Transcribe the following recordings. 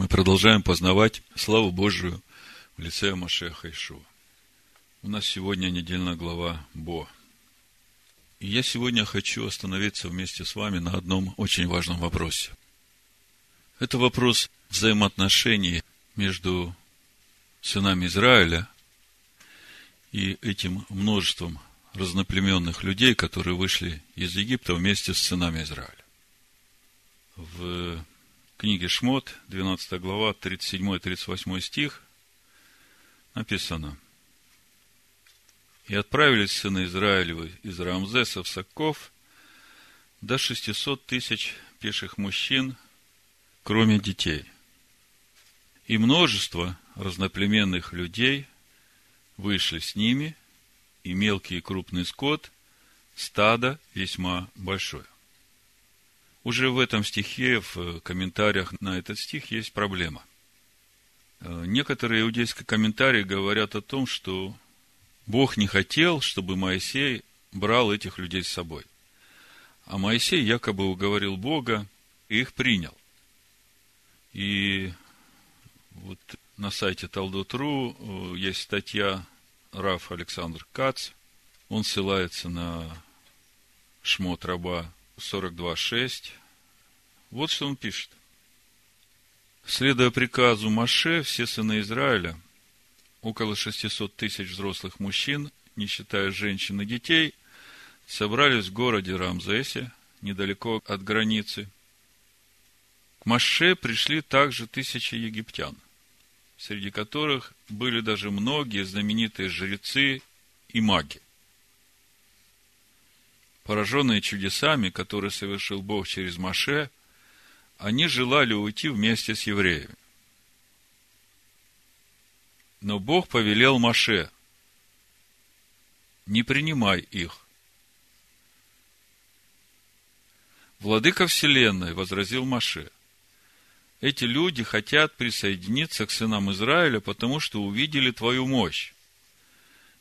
Мы продолжаем познавать славу Божию в лице Машеха Ишуа. У нас сегодня недельная глава Бо. И я сегодня хочу остановиться вместе с вами на одном очень важном вопросе. Это вопрос взаимоотношений между сынами Израиля и этим множеством разноплеменных людей, которые вышли из Египта вместе с сынами Израиля. В книге Шмот, 12 глава, 37-38 стих, написано. «И отправились сыны Израилевы из Рамзеса в Сакков до 600 тысяч пеших мужчин, кроме детей. И множество разноплеменных людей вышли с ними, и мелкий и крупный скот, стадо весьма большое. Уже в этом стихе, в комментариях на этот стих есть проблема. Э, некоторые иудейские комментарии говорят о том, что Бог не хотел, чтобы Моисей брал этих людей с собой. А Моисей якобы уговорил Бога и их принял. И вот на сайте Талдот.ру э, есть статья Раф Александр Кац. Он ссылается на шмот раба 42.6. Вот что он пишет. Следуя приказу Маше, все сыны Израиля, около 600 тысяч взрослых мужчин, не считая женщин и детей, собрались в городе Рамзесе, недалеко от границы. К Маше пришли также тысячи египтян, среди которых были даже многие знаменитые жрецы и маги пораженные чудесами, которые совершил Бог через Маше, они желали уйти вместе с евреями. Но Бог повелел Маше, не принимай их. Владыка Вселенной возразил Маше, эти люди хотят присоединиться к сынам Израиля, потому что увидели твою мощь.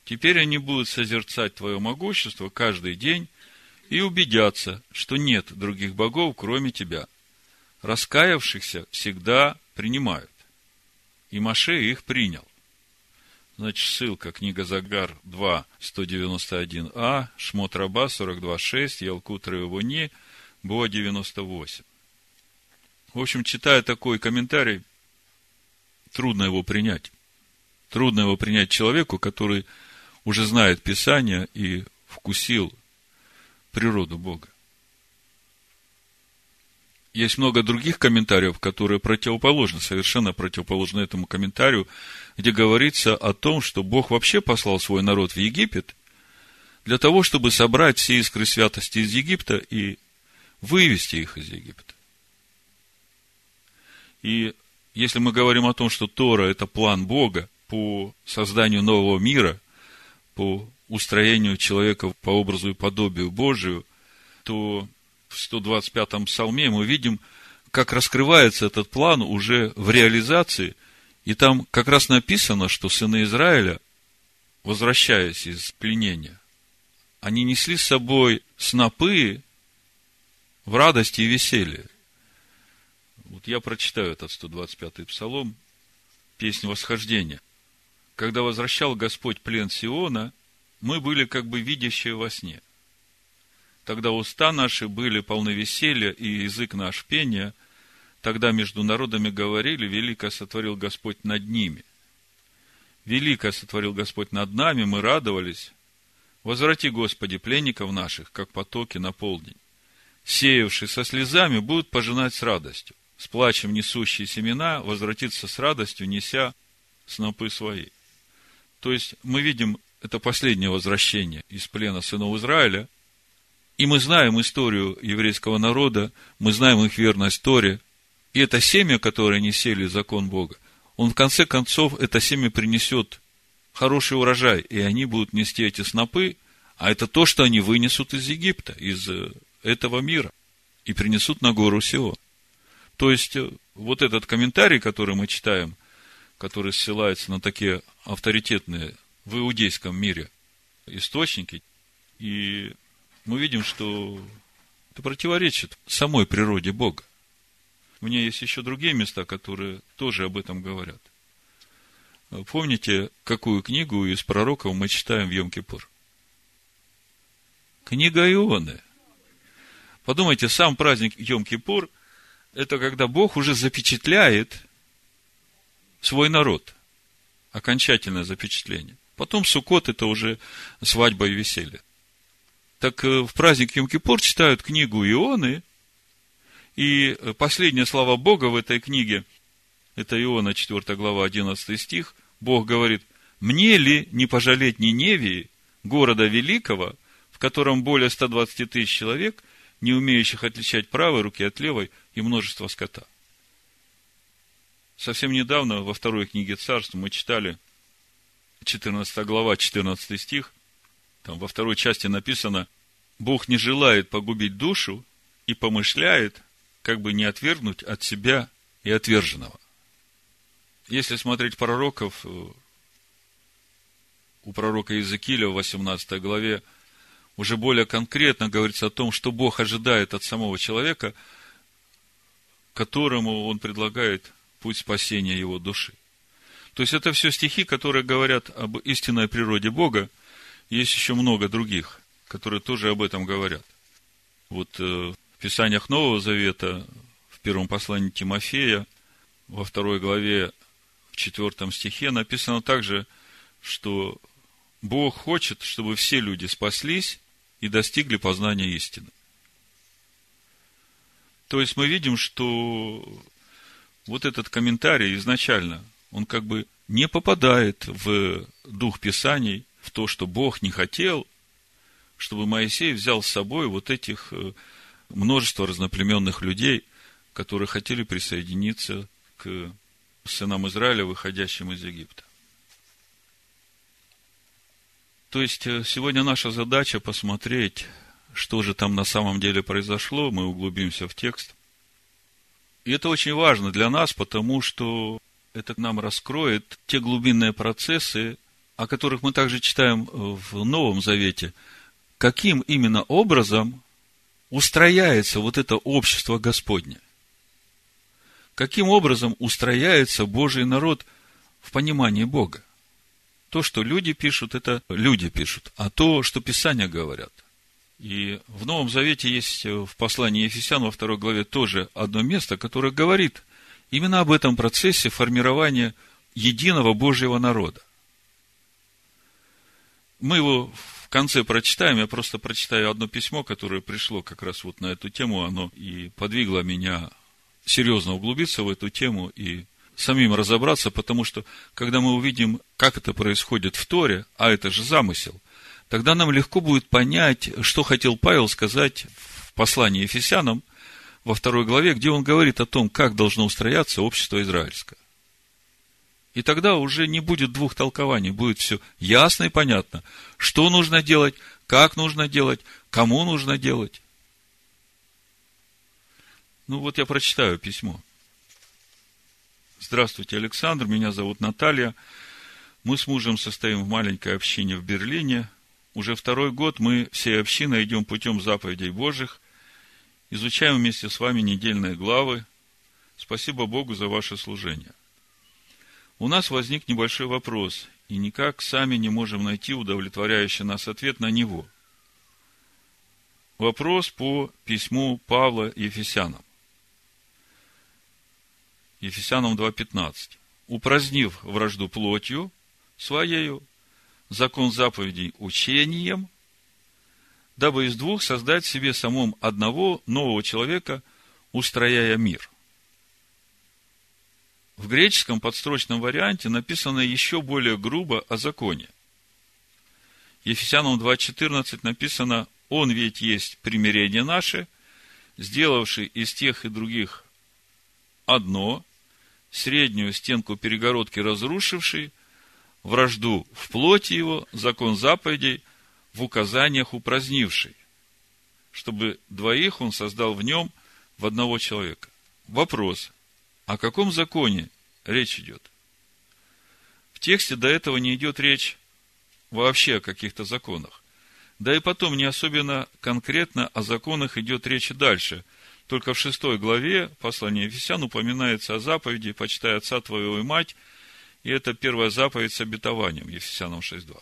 Теперь они будут созерцать твое могущество каждый день и убедятся, что нет других богов, кроме тебя. Раскаявшихся всегда принимают. И Маше их принял. Значит, ссылка книга Загар 2, 191а, Шмот Раба 42.6, Ялкут Ревуни, Боа 98. В общем, читая такой комментарий, трудно его принять. Трудно его принять человеку, который уже знает Писание и вкусил природу Бога. Есть много других комментариев, которые противоположны, совершенно противоположны этому комментарию, где говорится о том, что Бог вообще послал свой народ в Египет для того, чтобы собрать все искры святости из Египта и вывести их из Египта. И если мы говорим о том, что Тора – это план Бога по созданию нового мира, по устроению человека по образу и подобию Божию, то в 125-м псалме мы видим, как раскрывается этот план уже в реализации, и там как раз написано, что сыны Израиля, возвращаясь из пленения, они несли с собой снопы в радости и веселье. Вот я прочитаю этот 125-й псалом, песнь восхождения. Когда возвращал Господь плен Сиона, мы были как бы видящие во сне. Тогда уста наши были полны веселья, и язык наш пения. Тогда между народами говорили, велико сотворил Господь над ними. Велико сотворил Господь над нами, мы радовались. Возврати, Господи, пленников наших, как потоки на полдень. Сеявшие со слезами будут пожинать с радостью. С плачем несущие семена возвратиться с радостью, неся снопы свои. То есть, мы видим это последнее возвращение из плена сынов Израиля. И мы знаем историю еврейского народа, мы знаем их верность Торе. И это семя, которое они сели закон Бога, он в конце концов, это семя принесет хороший урожай, и они будут нести эти снопы, а это то, что они вынесут из Египта, из э, этого мира, и принесут на гору Сион. То есть, э, вот этот комментарий, который мы читаем, который ссылается на такие авторитетные в иудейском мире источники, и мы видим, что это противоречит самой природе Бога. У меня есть еще другие места, которые тоже об этом говорят. Помните, какую книгу из пророков мы читаем в Йом-Кипур? Книга Ионы. Подумайте, сам праздник Йом-Кипур – это когда Бог уже запечатляет свой народ. Окончательное запечатление. Потом Суккот – это уже свадьба и веселье. Так э, в праздник Йом-Кипур читают книгу Ионы, и последняя слова Бога в этой книге, это Иона, 4 глава, 11 стих, Бог говорит, «Мне ли не пожалеть Ниневии, города великого, в котором более 120 тысяч человек, не умеющих отличать правой руки от левой, и множество скота?» Совсем недавно во второй книге царств мы читали 14 глава, 14 стих, там во второй части написано, Бог не желает погубить душу и помышляет как бы не отвергнуть от себя и отверженного. Если смотреть пророков, э, у пророка Иезекииля в 18 главе уже более конкретно говорится о том, что Бог ожидает от самого человека, которому он предлагает путь спасения его души. То есть это все стихи, которые говорят об истинной природе Бога. Есть еще много других, которые тоже об этом говорят. Вот э, в Писаниях Нового Завета, в первом послании Тимофея, во второй главе, в четвертом стихе написано также, что Бог хочет, чтобы все люди спаслись и достигли познания истины. То есть мы видим, что вот этот комментарий изначально, он как бы не попадает в дух Писаний, в то, что Бог не хотел, чтобы Моисей взял с собой вот этих э, множество разноплеменных людей, которые хотели присоединиться к сынам Израиля, выходящим из Египта. То есть, э, сегодня наша задача посмотреть, что же там на самом деле произошло, мы углубимся в текст. И это очень важно для нас, потому что это нам раскроет те глубинные процессы, о которых мы также читаем в Новом Завете, каким именно образом устрояется вот это общество Господне? Каким образом устрояется Божий народ в понимании Бога? То, что люди пишут, это люди пишут, а то, что Писания говорят. И в Новом Завете есть в послании Ефесян во второй главе тоже одно место, которое говорит именно об этом процессе формирования единого Божьего народа. Мы его в конце прочитаем, я просто прочитаю одно письмо, которое пришло как раз вот на эту тему, оно и подвигло меня серьезно углубиться в эту тему и самим разобраться, потому что, когда мы увидим, как это происходит в Торе, а это же замысел, тогда нам легко будет понять, что хотел Павел сказать в послании Ефесянам во второй главе, где он говорит о том, как должно устрояться общество израильское. И тогда уже не будет двух толкований, будет все ясно и понятно, что нужно делать, как нужно делать, кому нужно делать. Ну вот я прочитаю письмо. Здравствуйте, Александр, меня зовут Наталья. Мы с мужем состоим в маленькой общине в Берлине. Уже второй год мы всей общиной идем путем заповедей Божьих, изучаем вместе с вами недельные главы. Спасибо Богу за ваше служение у нас возник небольшой вопрос, и никак сами не можем найти удовлетворяющий нас ответ на него. Вопрос по письму Павла Ефесянам. Ефесянам 2.15. «Упразднив вражду плотью своею, закон заповедей учением, дабы из двух создать себе самом одного нового человека, устрояя мир». В греческом подстрочном варианте написано еще более грубо о законе. Ефесянам 2.14 написано «Он ведь есть примирение наше, сделавший из тех и других одно, среднюю стенку перегородки разрушивший, вражду в плоти его, закон заповедей в указаниях упразднивший, чтобы двоих он создал в нем в одного человека. Вопрос. О каком законе речь идет? В тексте до этого не идет речь вообще о каких-то законах. Да и потом не особенно конкретно о законах идет речь дальше. Только в шестой главе послания Ефесян упоминается о заповеди «Почитай отца твоего и мать», и это первая заповедь с обетованием, Ефесянам 6.2.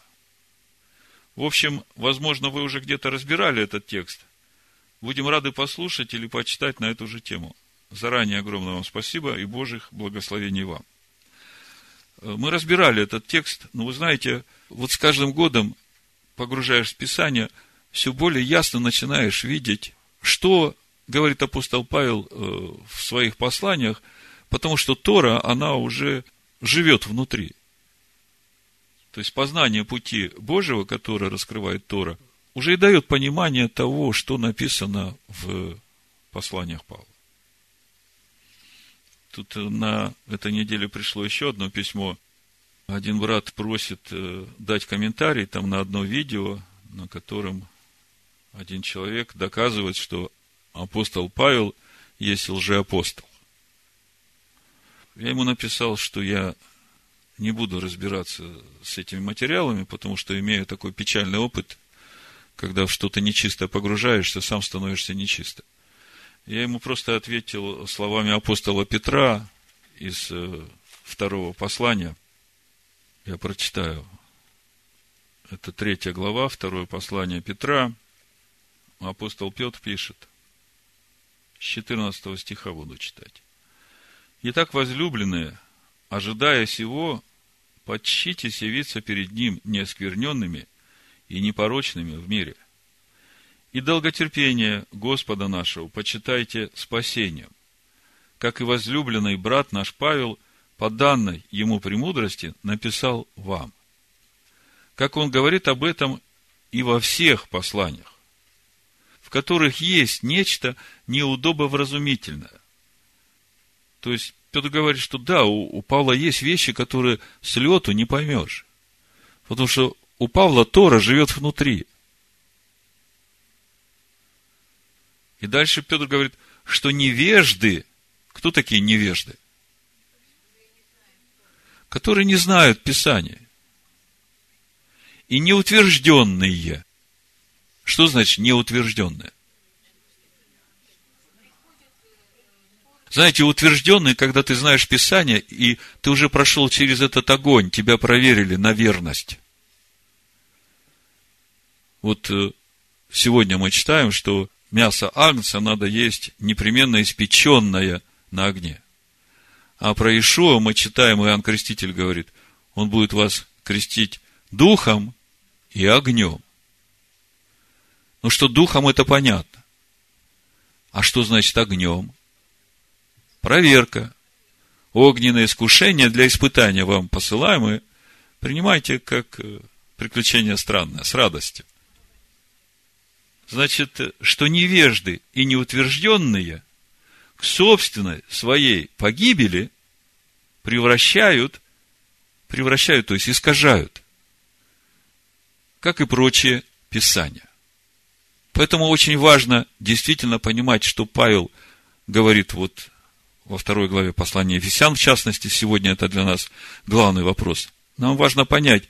В общем, возможно, вы уже где-то разбирали этот текст. Будем рады послушать или почитать на эту же тему. Заранее огромное вам спасибо и Божьих благословений вам. Э, мы разбирали этот текст, но вы знаете, вот с каждым годом, погружаешь в Писание, все более ясно начинаешь видеть, что говорит апостол Павел э, в своих посланиях, потому что Тора, она уже живет внутри. То есть познание пути Божьего, которое раскрывает Тора, уже и дает понимание того, что написано в посланиях Павла. Тут на этой неделе пришло еще одно письмо. Один брат просит э, дать комментарий там на одно видео, на котором один человек доказывает, что апостол Павел есть лжеапостол. Я ему написал, что я не буду разбираться с этими материалами, потому что имею такой печальный опыт, когда в что-то нечистое погружаешься, сам становишься нечисто. Я ему просто ответил словами апостола Петра из э, второго послания. Я прочитаю. Это третья глава, второе послание Петра. Апостол Петр пишет. С 14 стиха буду читать. Итак, возлюбленные, ожидая сего, подчитесь явиться перед Ним неоскверненными и непорочными в мире. И долготерпение Господа нашего почитайте спасением, как и возлюбленный брат наш Павел по данной ему премудрости написал вам. Как он говорит об этом и во всех посланиях, в которых есть нечто неудобовразумительное. То есть, Петр говорит, что да, у, у Павла есть вещи, которые с лету не поймешь. Потому что у Павла Тора живет внутри. И дальше Петр говорит, что невежды, кто такие невежды? Которые не знают Писания. И неутвержденные. Что значит неутвержденные? Знаете, утвержденный, когда ты знаешь Писание, и ты уже прошел через этот огонь, тебя проверили на верность. Вот э, сегодня мы читаем, что мясо агнца надо есть непременно испеченное на огне. А про Ишуа мы читаем, Иоанн Креститель говорит, он будет вас крестить духом и огнем. Ну что духом это понятно. А что значит огнем? Проверка, огненное искушение для испытания вам посылаемые, принимайте как э, приключение странное, с радостью. Значит, что невежды и неутвержденные к собственной своей погибели превращают, превращают, то есть искажают, как и прочие писания. Поэтому очень важно действительно понимать, что Павел говорит вот во второй главе послания Ефесян, в частности, сегодня это для нас главный вопрос. Нам важно понять,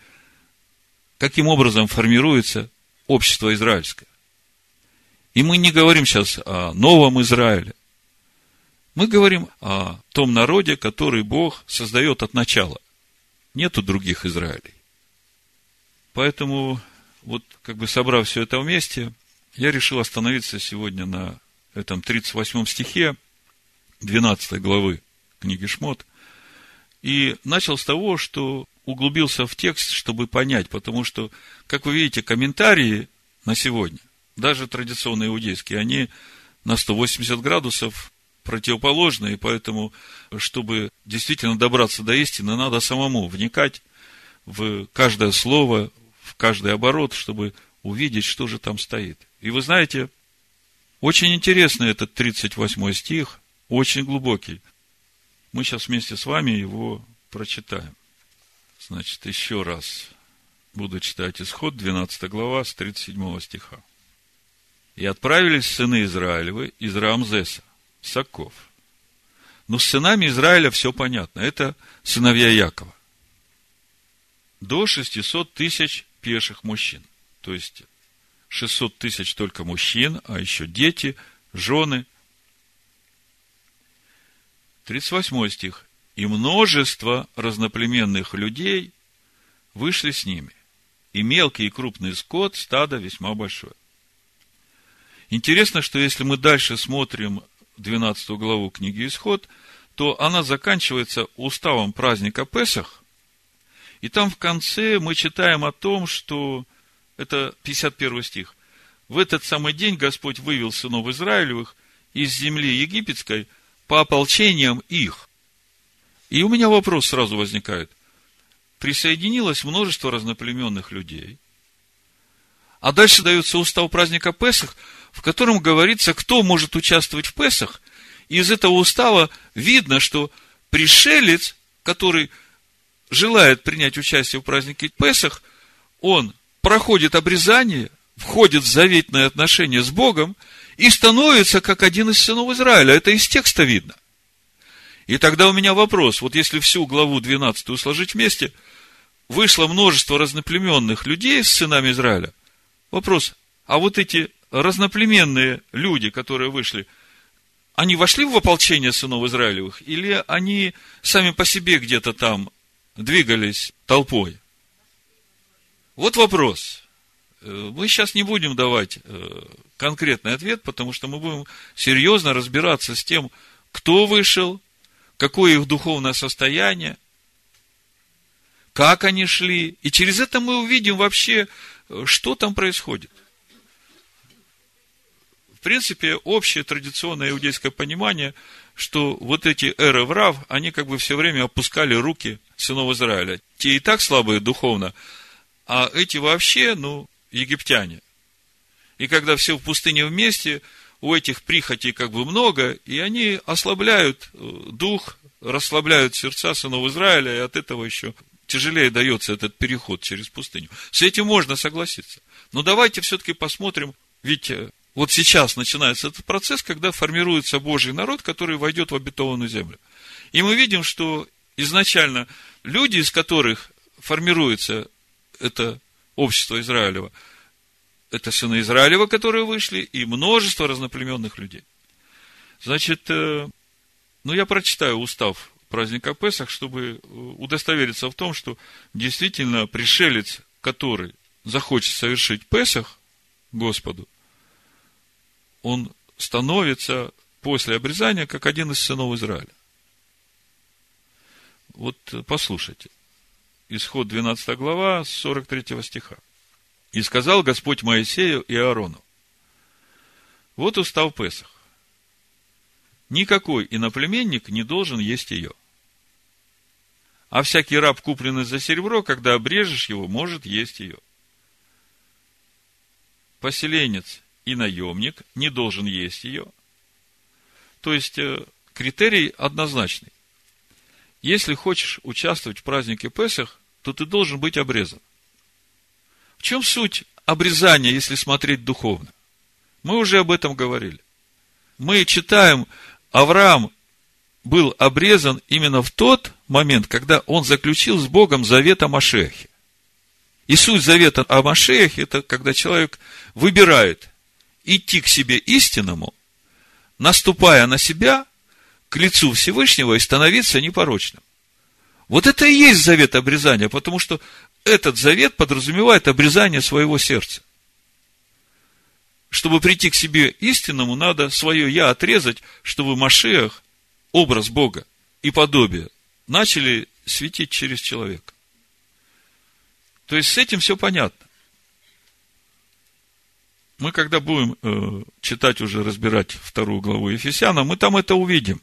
каким образом формируется общество израильское. И мы не говорим сейчас о новом Израиле. Мы говорим о том народе, который Бог создает от начала. Нету других Израилей. Поэтому, вот как бы собрав все это вместе, я решил остановиться сегодня на этом 38 стихе, 12 главы книги Шмот, и начал с того, что углубился в текст, чтобы понять, потому что, как вы видите, комментарии на сегодня, даже традиционные иудейские, они на 180 градусов противоположные, поэтому, чтобы действительно добраться до истины, надо самому вникать в каждое слово, в каждый оборот, чтобы увидеть, что же там стоит. И вы знаете, очень интересный этот 38 стих – очень глубокий. Мы сейчас вместе с вами его прочитаем. Значит, еще раз буду читать исход, 12 глава, с 37 стиха. «И отправились сыны Израилевы из Рамзеса, Саков. Но с сынами Израиля все понятно. Это сыновья Якова. До 600 тысяч пеших мужчин. То есть, 600 тысяч только мужчин, а еще дети, жены – 38 стих. И множество разноплеменных людей вышли с ними. И мелкий и крупный скот, стадо весьма большое. Интересно, что если мы дальше смотрим 12 главу книги Исход, то она заканчивается уставом праздника Песах, и там в конце мы читаем о том, что это 51 стих. В этот самый день Господь вывел сынов Израилевых из земли египетской по ополчениям их. И у меня вопрос сразу возникает. Присоединилось множество разноплеменных людей. А дальше дается устав праздника Песах, в котором говорится, кто может участвовать в Песах. И из этого устава видно, что пришелец, который желает принять участие в празднике Песах, он проходит обрезание, входит в заветное отношение с Богом и становится как один из сынов Израиля. Это из текста видно. И тогда у меня вопрос, вот если всю главу 12 сложить вместе, вышло множество разноплеменных людей с сынами Израиля. Вопрос, а вот эти разноплеменные люди, которые вышли, они вошли в ополчение сынов Израилевых, или они сами по себе где-то там двигались толпой? Вот вопрос. Э, мы сейчас не будем давать э, конкретный ответ, потому что мы будем серьезно разбираться с тем, кто вышел, какое их духовное состояние, как они шли. И через это мы увидим вообще, э, что там происходит. В принципе, общее традиционное иудейское понимание, что вот эти эры врав, они как бы все время опускали руки сынов Израиля. Те и так слабые духовно, а эти вообще, ну, египтяне. И когда все в пустыне вместе, у этих прихотей как бы много, и они ослабляют э, дух, расслабляют сердца сынов Израиля, и от этого еще тяжелее дается этот переход через пустыню. С этим можно согласиться. Но давайте все-таки посмотрим, ведь э, вот сейчас начинается этот процесс, когда формируется Божий народ, который войдет в обетованную землю. И мы видим, что изначально люди, из которых формируется это общество Израилева, это сыны Израилева, которые вышли, и множество разноплеменных людей. Значит, э, ну, я прочитаю устав праздника Песах, чтобы э, удостовериться в том, что действительно пришелец, который захочет совершить Песах Господу, он становится после обрезания как один из сынов Израиля. Вот э, послушайте. Исход 12 глава, 43 стиха. «И сказал Господь Моисею и Аарону, вот устав Песах. Никакой иноплеменник не должен есть ее. А всякий раб, купленный за серебро, когда обрежешь его, может есть ее. Поселенец и наемник не должен есть ее. То есть, э, критерий однозначный. Если хочешь участвовать в празднике Песах, то ты должен быть обрезан. В чем суть обрезания, если смотреть духовно? Мы уже об этом говорили. Мы читаем, Авраам был обрезан именно в тот момент, когда он заключил с Богом завет о Машехе. И суть завета о Машехе, это когда человек выбирает идти к себе истинному, наступая на себя к лицу Всевышнего и становиться непорочным. Вот это и есть завет обрезания, потому что этот завет подразумевает обрезание своего сердца. Чтобы прийти к себе истинному, надо свое «я» отрезать, чтобы Машех, образ Бога и подобие, начали светить через человека. То есть, с этим все понятно. Мы, когда будем э, читать уже, разбирать вторую главу Ефесяна, мы там это увидим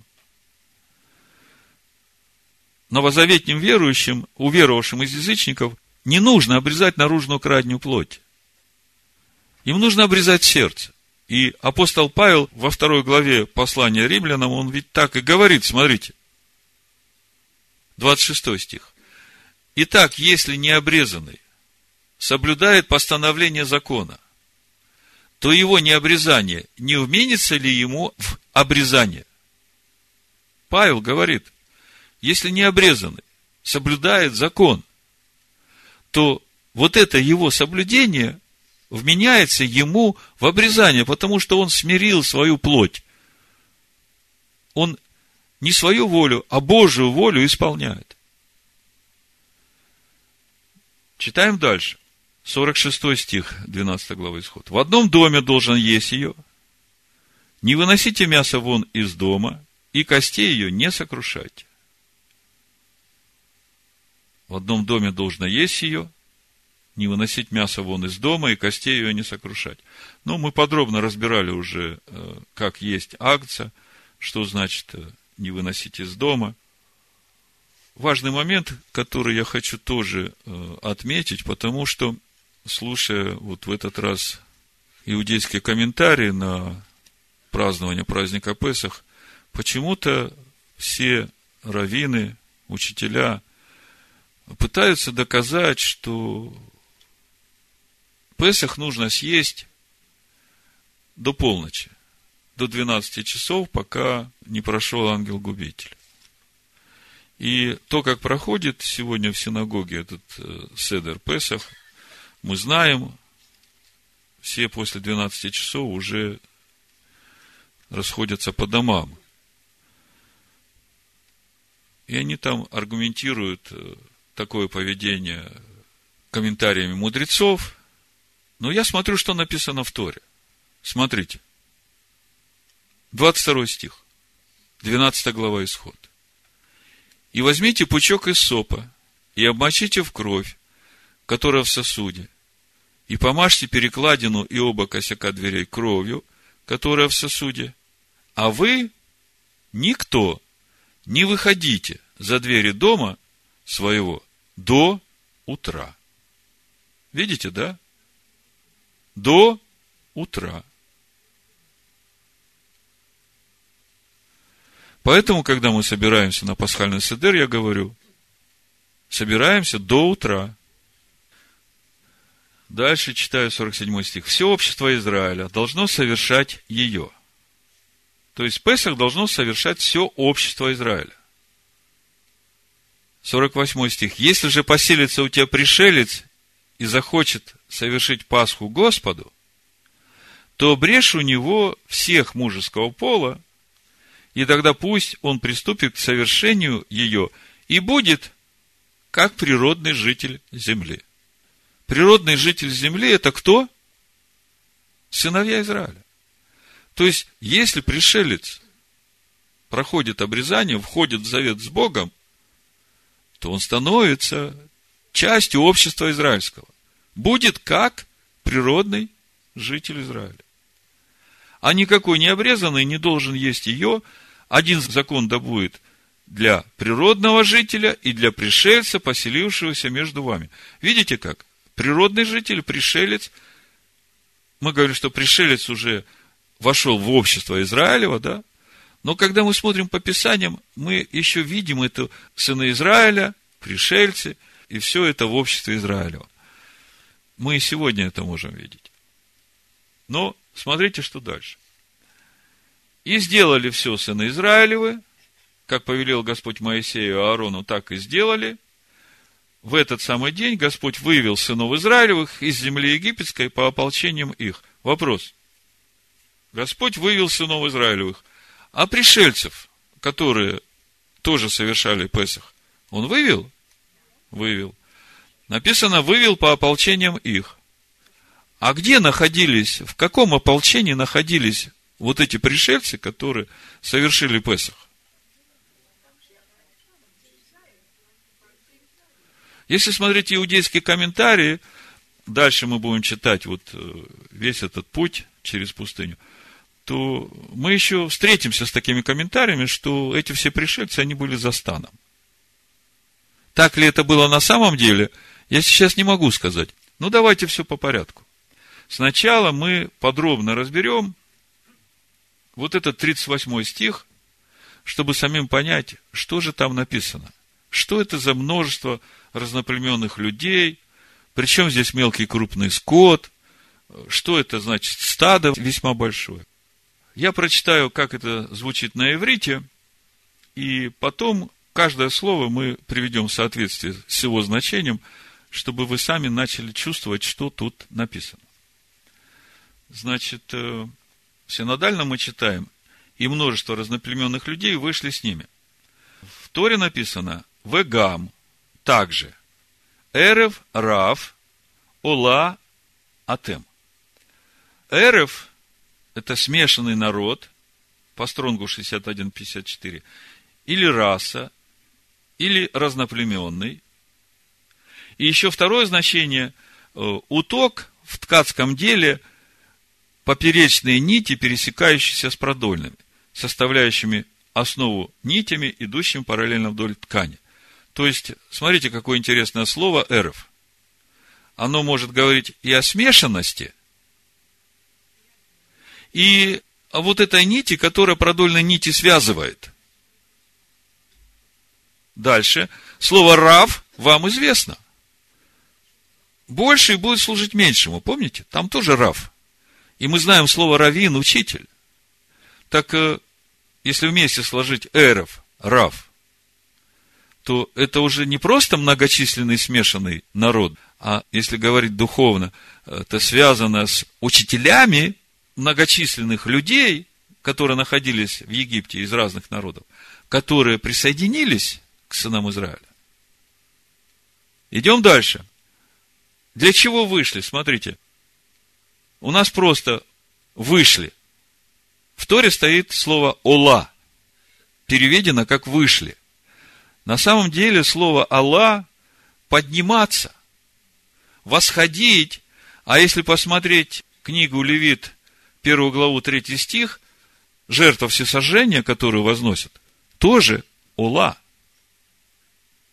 новозаветним верующим, уверовавшим из язычников, не нужно обрезать наружную крадню плоть. Им нужно обрезать сердце. И апостол Павел во второй главе послания римлянам, он ведь так и говорит, смотрите. 26 стих. Итак, если не обрезанный соблюдает постановление закона, то его необрезание не вменится ли ему в обрезание? Павел говорит, если не обрезанный, соблюдает закон, то вот это его соблюдение вменяется ему в обрезание, потому что он смирил свою плоть. Он не свою волю, а Божию волю исполняет. Читаем дальше. 46 стих 12 главы Исход. В одном доме должен есть ее. Не выносите мясо вон из дома, и костей ее не сокрушайте. В одном доме должно есть ее, не выносить мясо вон из дома и костей ее не сокрушать. Но мы подробно разбирали уже, э, как есть акция, что значит э, не выносить из дома. Важный момент, который я хочу тоже э, отметить, потому что, слушая вот в этот раз иудейские комментарии на празднование праздника Песах, почему-то все раввины, учителя пытаются доказать, что Песах нужно съесть до полночи, до 12 часов, пока не прошел ангел-губитель. И то, как проходит сегодня в синагоге этот э, Седер Песах, мы знаем, все после 12 часов уже расходятся по домам. И они там аргументируют э, такое поведение комментариями мудрецов, но я смотрю, что написано в Торе. Смотрите. 22 стих. 12 глава Исход. И возьмите пучок из сопа, и обмочите в кровь, которая в сосуде, и помажьте перекладину и оба косяка дверей кровью, которая в сосуде, а вы, никто, не выходите за двери дома своего до утра. Видите, да? до утра. Поэтому, когда мы собираемся на пасхальный седер, я говорю, собираемся до утра. Дальше читаю 47 стих. Все общество Израиля должно совершать ее. То есть Песах должно совершать все общество Израиля. 48 стих. Если же поселится у тебя пришелец и захочет совершить Пасху Господу, то обрежь у него всех мужеского пола, и тогда пусть он приступит к совершению ее и будет как природный житель земли. Природный житель земли – это кто? Сыновья Израиля. То есть, если пришелец проходит обрезание, входит в завет с Богом, то он становится частью общества израильского будет как природный житель Израиля. А никакой не обрезанный не должен есть ее. Один закон да будет для природного жителя и для пришельца, поселившегося между вами. Видите как? Природный житель, пришелец. Мы говорим, что пришелец уже вошел в общество Израилева, да? Но когда мы смотрим по Писаниям, мы еще видим это сыны Израиля, пришельцы, и все это в обществе Израилева. Мы и сегодня это можем видеть. Но смотрите, что дальше. И сделали все сыны Израилевы, как повелел Господь Моисею и Аарону, так и сделали. В этот самый день Господь вывел сынов Израилевых из земли египетской по ополчениям их. Вопрос. Господь вывел сынов Израилевых. А пришельцев, которые тоже совершали Песах, он вывел? Вывел. Написано, вывел по ополчениям их. А где находились, в каком ополчении находились вот эти пришельцы, которые совершили Песах? Если смотреть иудейские комментарии, дальше мы будем читать вот э, весь этот путь через пустыню, то мы еще встретимся с такими комментариями, что эти все пришельцы, они были за станом. Так ли это было на самом деле – я сейчас не могу сказать. Ну, давайте все по порядку. Сначала мы подробно разберем вот этот 38 стих, чтобы самим понять, что же там написано. Что это за множество разноплеменных людей, причем здесь мелкий и крупный скот, что это значит стадо весьма большое. Я прочитаю, как это звучит на иврите, и потом каждое слово мы приведем в соответствие с его значением – чтобы вы сами начали чувствовать, что тут написано. Значит, э, синодально мы читаем, и множество разноплеменных людей вышли с ними. Торе написано «вегам» также. Эрев, Рав, Ола, Атем. Эрев – это смешанный народ, по стронгу 61.54, или раса, или разноплеменный. И еще второе значение э, – уток в ткацком деле – поперечные нити, пересекающиеся с продольными, составляющими основу нитями, идущими параллельно вдоль ткани. То есть, смотрите, какое интересное слово «эров». Оно может говорить и о смешанности, и вот этой нити, которая продольные нити связывает. Дальше. Слово «рав» вам известно. Больший будет служить меньшему. Помните? Там тоже «рав». И мы знаем слово «равин» – учитель. Так, э, если вместе сложить «эров», «рав», то это уже не просто многочисленный смешанный народ, а если говорить духовно, это связано с учителями многочисленных людей, которые находились в Египте из разных народов, которые присоединились к сынам Израиля. Идем дальше. Для чего вышли? Смотрите. У нас просто вышли. В Торе стоит слово «ола», переведено как «вышли». На самом деле слово Аллах подниматься, восходить, а если посмотреть книгу Левит, первую главу, третий стих, жертва всесожжения, которую возносят, тоже Ола.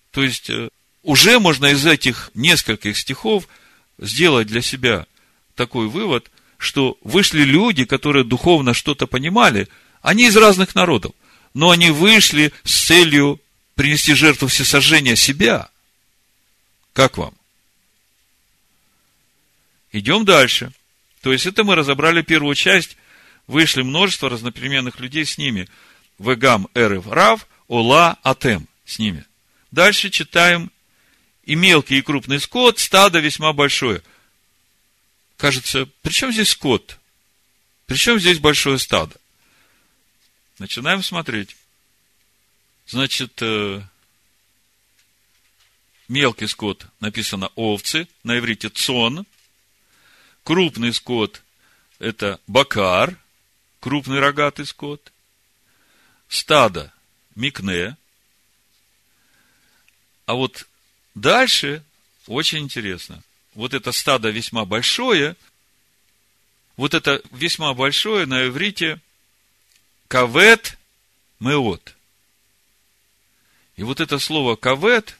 То есть, э, уже можно из этих нескольких стихов сделать для себя такой вывод, что вышли люди, которые духовно что-то понимали, они из разных народов, но они вышли с целью принести жертву всесожжения себя. Как вам? Идем дальше. То есть, это мы разобрали первую часть. Вышли множество разноплеменных людей с ними. Вегам, Эрев, Рав, Ола, Атем с ними. Дальше читаем. И мелкий, и крупный скот, стадо весьма большое. Кажется, при чем здесь скот? При чем здесь большое стадо? Начинаем смотреть. Значит, э, мелкий скот написано овцы, на иврите цон. Крупный скот – это бакар, крупный рогатый скот. Стадо – микне. А вот дальше очень интересно. Вот это стадо весьма большое, вот это весьма большое на иврите кавет меот – и вот это слово «кавет»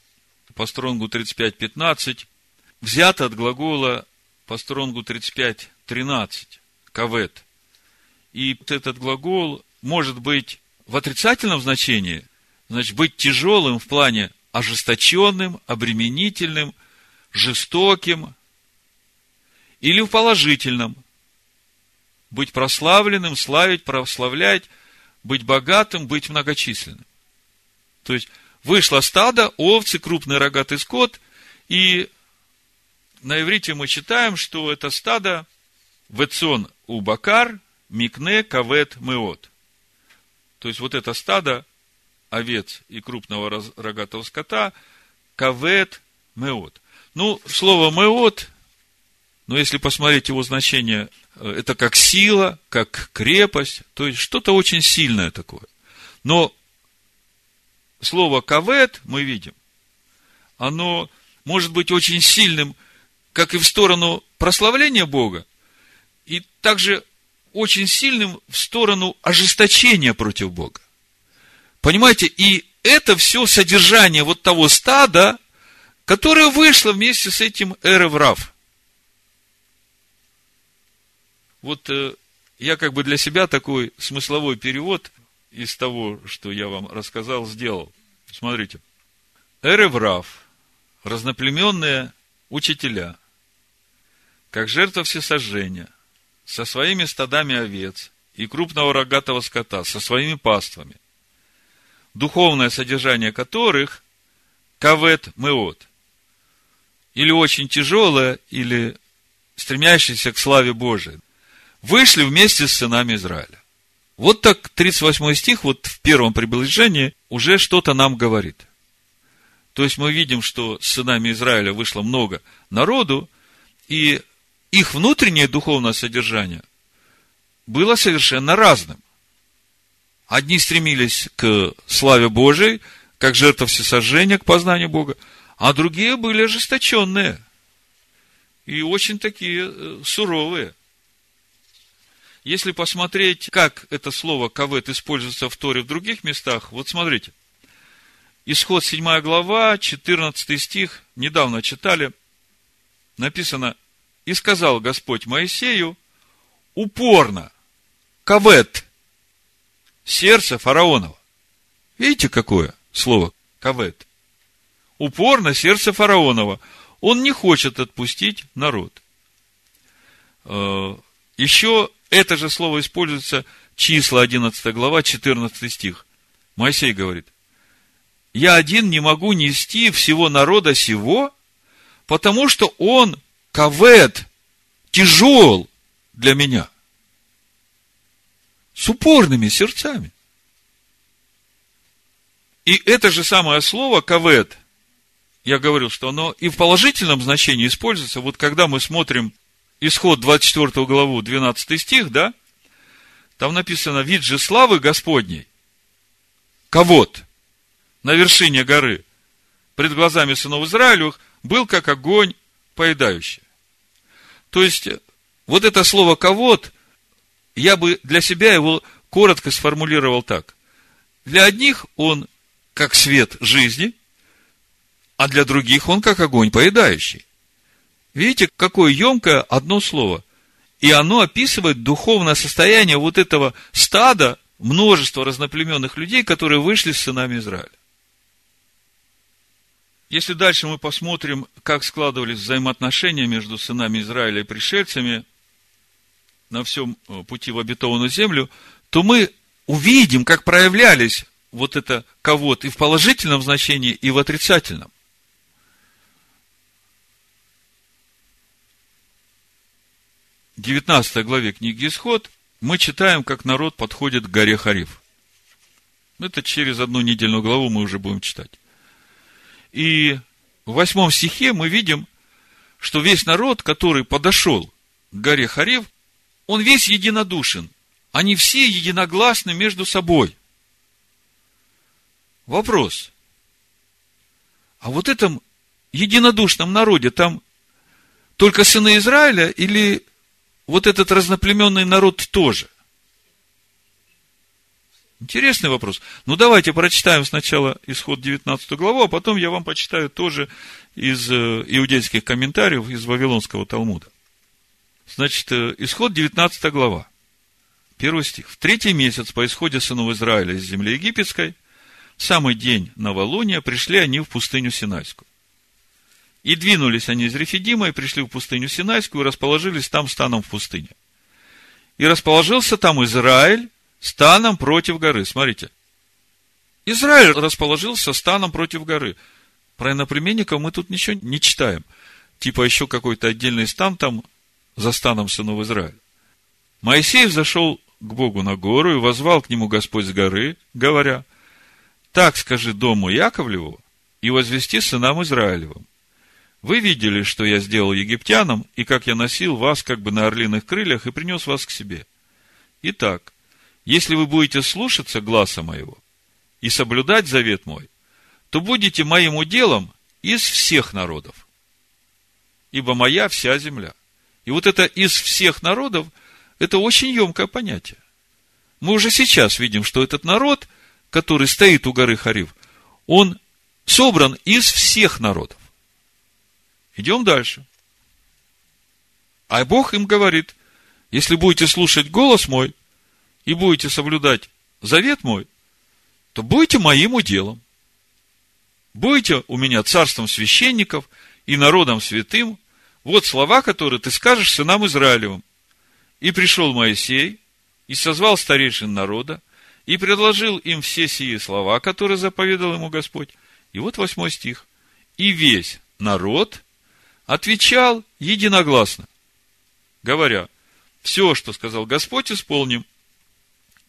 по стронгу 35.15 взято от глагола по стронгу 35.13 «кавет». И этот глагол может быть в отрицательном значении, значит, быть тяжелым в плане ожесточенным, обременительным, жестоким, или в положительном, быть прославленным, славить, прославлять, быть богатым, быть многочисленным. То есть, вышло стадо, овцы, крупный рогатый скот, и на иврите мы читаем, что это стадо Вецон Убакар, Микне, Кавет, Меот. То есть, вот это стадо овец и крупного рогатого скота, Кавет, Меот. Ну, слово Меот, но если посмотреть его значение, э, это как сила, как крепость, то есть что-то очень сильное такое. Но слово кавет, мы видим, оно может быть очень сильным, как и в сторону прославления Бога, и также очень сильным в сторону ожесточения против Бога. Понимаете, и это все содержание вот того стада, которое вышло вместе с этим Эреврав. Вот э, я как бы для себя такой смысловой перевод из того, что я вам рассказал, сделал. Смотрите. Эреврав, разноплеменные учителя, как жертва всесожжения, со своими стадами овец и крупного рогатого скота, со своими паствами, духовное содержание которых – кавет меот, или очень тяжелое, или стремящееся к славе Божией, вышли вместе с сынами Израиля. Вот так 38 стих, вот в первом приближении, уже что-то нам говорит. То есть мы видим, что с сынами Израиля вышло много народу, и их внутреннее духовное содержание было совершенно разным. Одни стремились к славе Божией, как жертва всесожжения, к познанию Бога, а другие были ожесточенные и очень такие э, суровые. Если посмотреть, как это слово кавет используется в Торе в других местах, вот смотрите. Исход 7 глава, 14 стих, недавно читали, написано, «И сказал Господь Моисею, упорно, кавет, сердце фараонова». Видите, какое слово кавет? Упорно сердце фараонова. Он не хочет отпустить народ. Э, Еще это же слово используется числа 11 глава, 14 стих. Моисей говорит, я один не могу нести всего народа сего, потому что он кавет, тяжел для меня. С упорными сердцами. И это же самое слово кавет, я говорил, что оно и в положительном значении используется. Вот когда мы смотрим исход 24 главу, 12 стих, да, там написано, вид же славы Господней, кого-то, на вершине горы, пред глазами сынов Израилевых, был как огонь поедающий. То есть, вот это слово кого-то, я бы для себя его коротко сформулировал так. Для одних он как свет жизни, а для других он как огонь поедающий. Видите, какое емкое одно слово. И оно описывает духовное состояние вот этого стада, множества разноплеменных людей, которые вышли с сынами Израиля. Если дальше мы посмотрим, как складывались взаимоотношения между сынами Израиля и пришельцами на всем э, пути в обетованную землю, то мы увидим, как проявлялись вот это кого-то и в положительном значении, и в отрицательном. 19 главе книги Исход мы читаем, как народ подходит к горе Хариф. Это через одну недельную главу мы уже будем читать. И в восьмом стихе мы видим, что весь народ, который подошел к горе Хариф, он весь единодушен. Они все единогласны между собой. Вопрос. А вот этом единодушном народе там только сыны Израиля или вот этот разноплеменный народ тоже? Интересный вопрос. Ну, давайте прочитаем сначала исход 19 главу, а потом я вам почитаю тоже из э, иудейских комментариев из Вавилонского Талмуда. Значит, э, исход 19 глава. Первый стих. В третий месяц по исходе сынов Израиля из земли египетской, в самый день новолуния, пришли они в пустыню Синайскую. И двинулись они из Рефидима и пришли в пустыню Синайскую и расположились там станом в пустыне. И расположился там Израиль станом против горы. Смотрите. Израиль расположился станом против горы. Про иноплеменников мы тут ничего не читаем. Типа еще какой-то отдельный стан там за станом сынов Израиля. Моисей зашел к Богу на гору и возвал к нему Господь с горы, говоря, так скажи дому Яковлеву и возвести сынам Израилевым. Вы видели, что я сделал египтянам, и как я носил вас как бы на орлиных крыльях и принес вас к себе. Итак, если вы будете слушаться гласа моего и соблюдать завет мой, то будете моим уделом из всех народов. Ибо моя вся земля. И вот это из всех народов, это очень емкое понятие. Мы уже сейчас видим, что этот народ, который стоит у горы Харив, он собран из всех народов. Идем дальше. А Бог им говорит, если будете слушать голос мой и будете соблюдать завет мой, то будете моим уделом. Будете у меня царством священников и народом святым. Вот слова, которые ты скажешь сынам Израилевым. И пришел Моисей, и созвал старейшин народа, и предложил им все сии слова, которые заповедал ему Господь. И вот восьмой стих. И весь народ отвечал единогласно, говоря, все, что сказал Господь, исполним.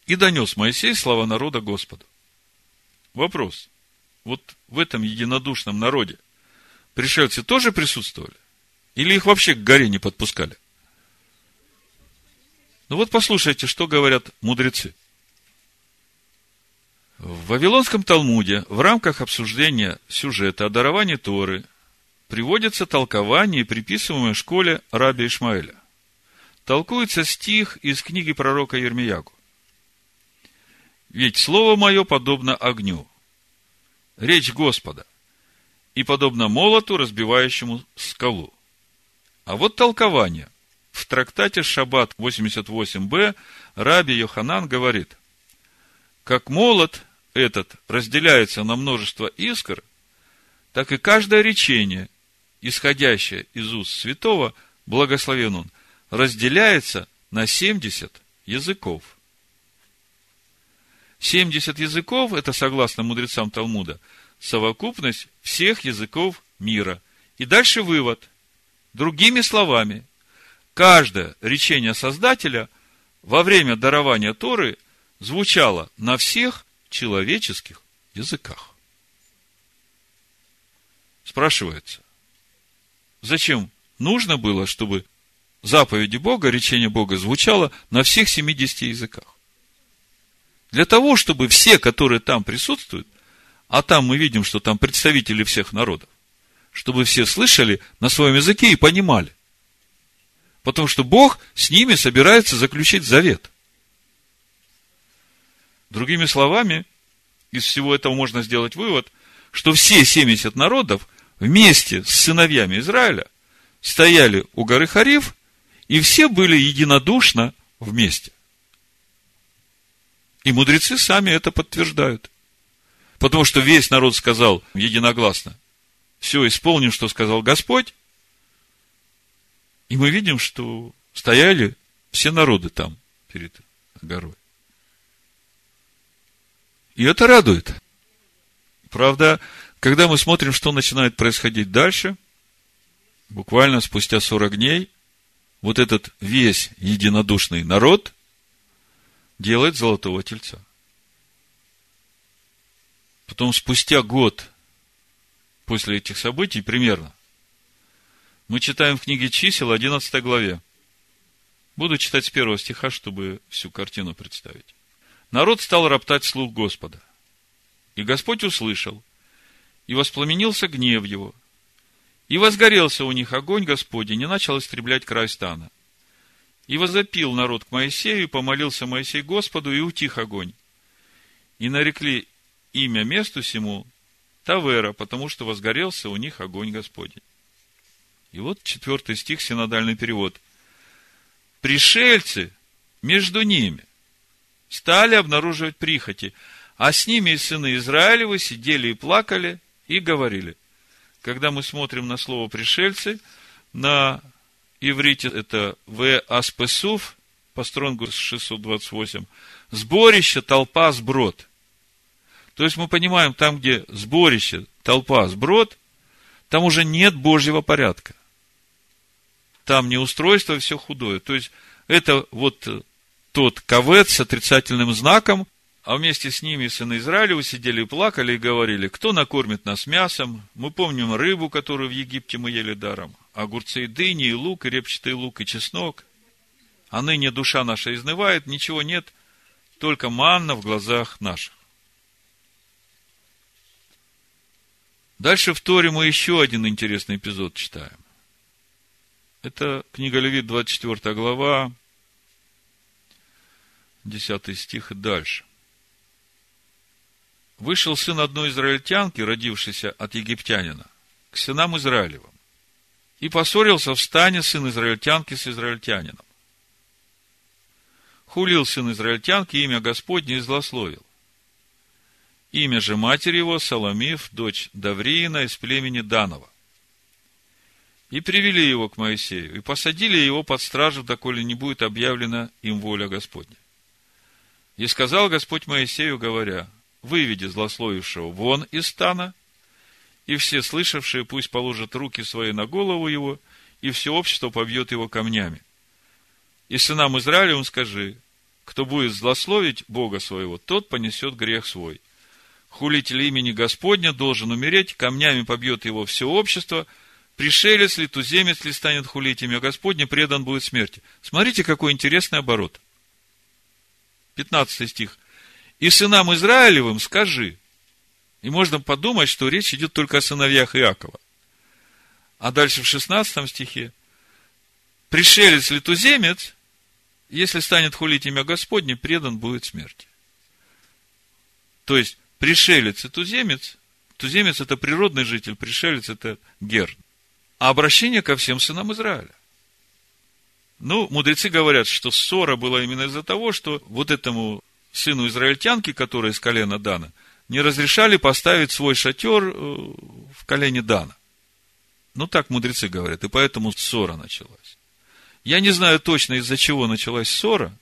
И донес Моисей слова народа Господу. Вопрос. Вот в этом единодушном народе пришельцы тоже присутствовали? Или их вообще к горе не подпускали? Ну вот послушайте, что говорят мудрецы. В Вавилонском Талмуде в рамках обсуждения сюжета о даровании Торы приводится толкование, приписываемое школе Раби Ишмаэля. Толкуется стих из книги пророка Ермиягу. Ведь слово мое подобно огню, речь Господа, и подобно молоту, разбивающему скалу. А вот толкование. В трактате Шаббат 88б Раби Йоханан говорит, как молот этот разделяется на множество искр, так и каждое речение, исходящее из уст святого, благословен он, разделяется на 70 языков. 70 языков, это согласно мудрецам Талмуда, совокупность всех языков мира. И дальше вывод. Другими словами, каждое речение Создателя во время дарования Торы звучало на всех человеческих языках. Спрашивается, зачем нужно было, чтобы заповеди Бога, речение Бога звучало на всех 70 языках? Для того, чтобы все, которые там присутствуют, а там мы видим, что там представители всех народов, чтобы все слышали на своем языке и понимали. Потому что Бог с ними собирается заключить завет. Другими словами, из всего этого можно сделать вывод, что все 70 народов вместе с сыновьями Израиля стояли у горы Хариф, и все были единодушно вместе. И мудрецы сами это подтверждают. Потому что весь народ сказал единогласно, все исполним, что сказал Господь. И мы видим, что стояли все народы там перед горой. И это радует. Правда, когда мы смотрим, что начинает происходить дальше, буквально спустя 40 дней, вот этот весь единодушный народ делает золотого тельца. Потом спустя год после этих событий примерно, мы читаем в книге чисел 11 главе. Буду читать с первого стиха, чтобы всю картину представить. Народ стал роптать слух Господа. И Господь услышал, и воспламенился гнев его, и возгорелся у них огонь Господень, и начал истреблять край стана – и возопил народ к Моисею, и помолился Моисей Господу, и утих огонь. И нарекли имя месту сему Тавера, потому что возгорелся у них огонь Господень. И вот четвертый стих, синодальный перевод. Пришельцы между ними стали обнаруживать прихоти, а с ними и сыны Израилевы сидели и плакали, и говорили. Когда мы смотрим на слово пришельцы, на иврите это в аспесув, по стронгу 628, сборище, толпа, сброд. То есть мы понимаем, там, где сборище, толпа, сброд, там уже нет Божьего порядка. Там не устройство, все худое. То есть это вот тот кавет с отрицательным знаком, а вместе с ними сыны Израилева сидели и плакали и говорили, кто накормит нас мясом? Мы помним рыбу, которую в Египте мы ели даром огурцы и дыни, и лук, и репчатый лук, и чеснок. А ныне душа наша изнывает, ничего нет, только манна в глазах наших. Дальше в Торе мы еще один интересный эпизод читаем. Это книга Левит, 24 глава, 10 стих и дальше. Вышел сын одной израильтянки, родившийся от египтянина, к сынам Израилевым. И поссорился в стане сын израильтянки с израильтянином. Хулил сын израильтянки имя Господне и злословил. Имя же матери его Соломив, дочь Давриина из племени Данова. И привели его к Моисею, и посадили его под стражу, доколе не будет объявлена им воля Господня. И сказал Господь Моисею, говоря, выведи злословившего вон из стана, и все слышавшие пусть положат руки свои на голову его, и все общество побьет его камнями. И сынам Израилевым скажи, кто будет злословить Бога своего, тот понесет грех свой. Хулитель имени Господня должен умереть, камнями побьет его все общество, пришелец ли, туземец ли станет хулить имя Господня, предан будет смерти. Смотрите, какой интересный оборот. 15 стих. И сынам Израилевым скажи. И можно подумать, что речь идет только о сыновьях Иакова. А дальше в 16 стихе. Пришелец ли туземец, если станет хулить имя Господне, предан будет смерти. То есть, пришелец и туземец, туземец это природный житель, пришелец это герн. А обращение ко всем сынам Израиля. Ну, мудрецы говорят, что ссора была именно из-за того, что вот этому сыну израильтянки, который из колена Дана, не разрешали поставить свой шатер э, в колене Дана. Ну, так мудрецы говорят, и поэтому ссора началась. Я не знаю точно, из-за чего началась ссора,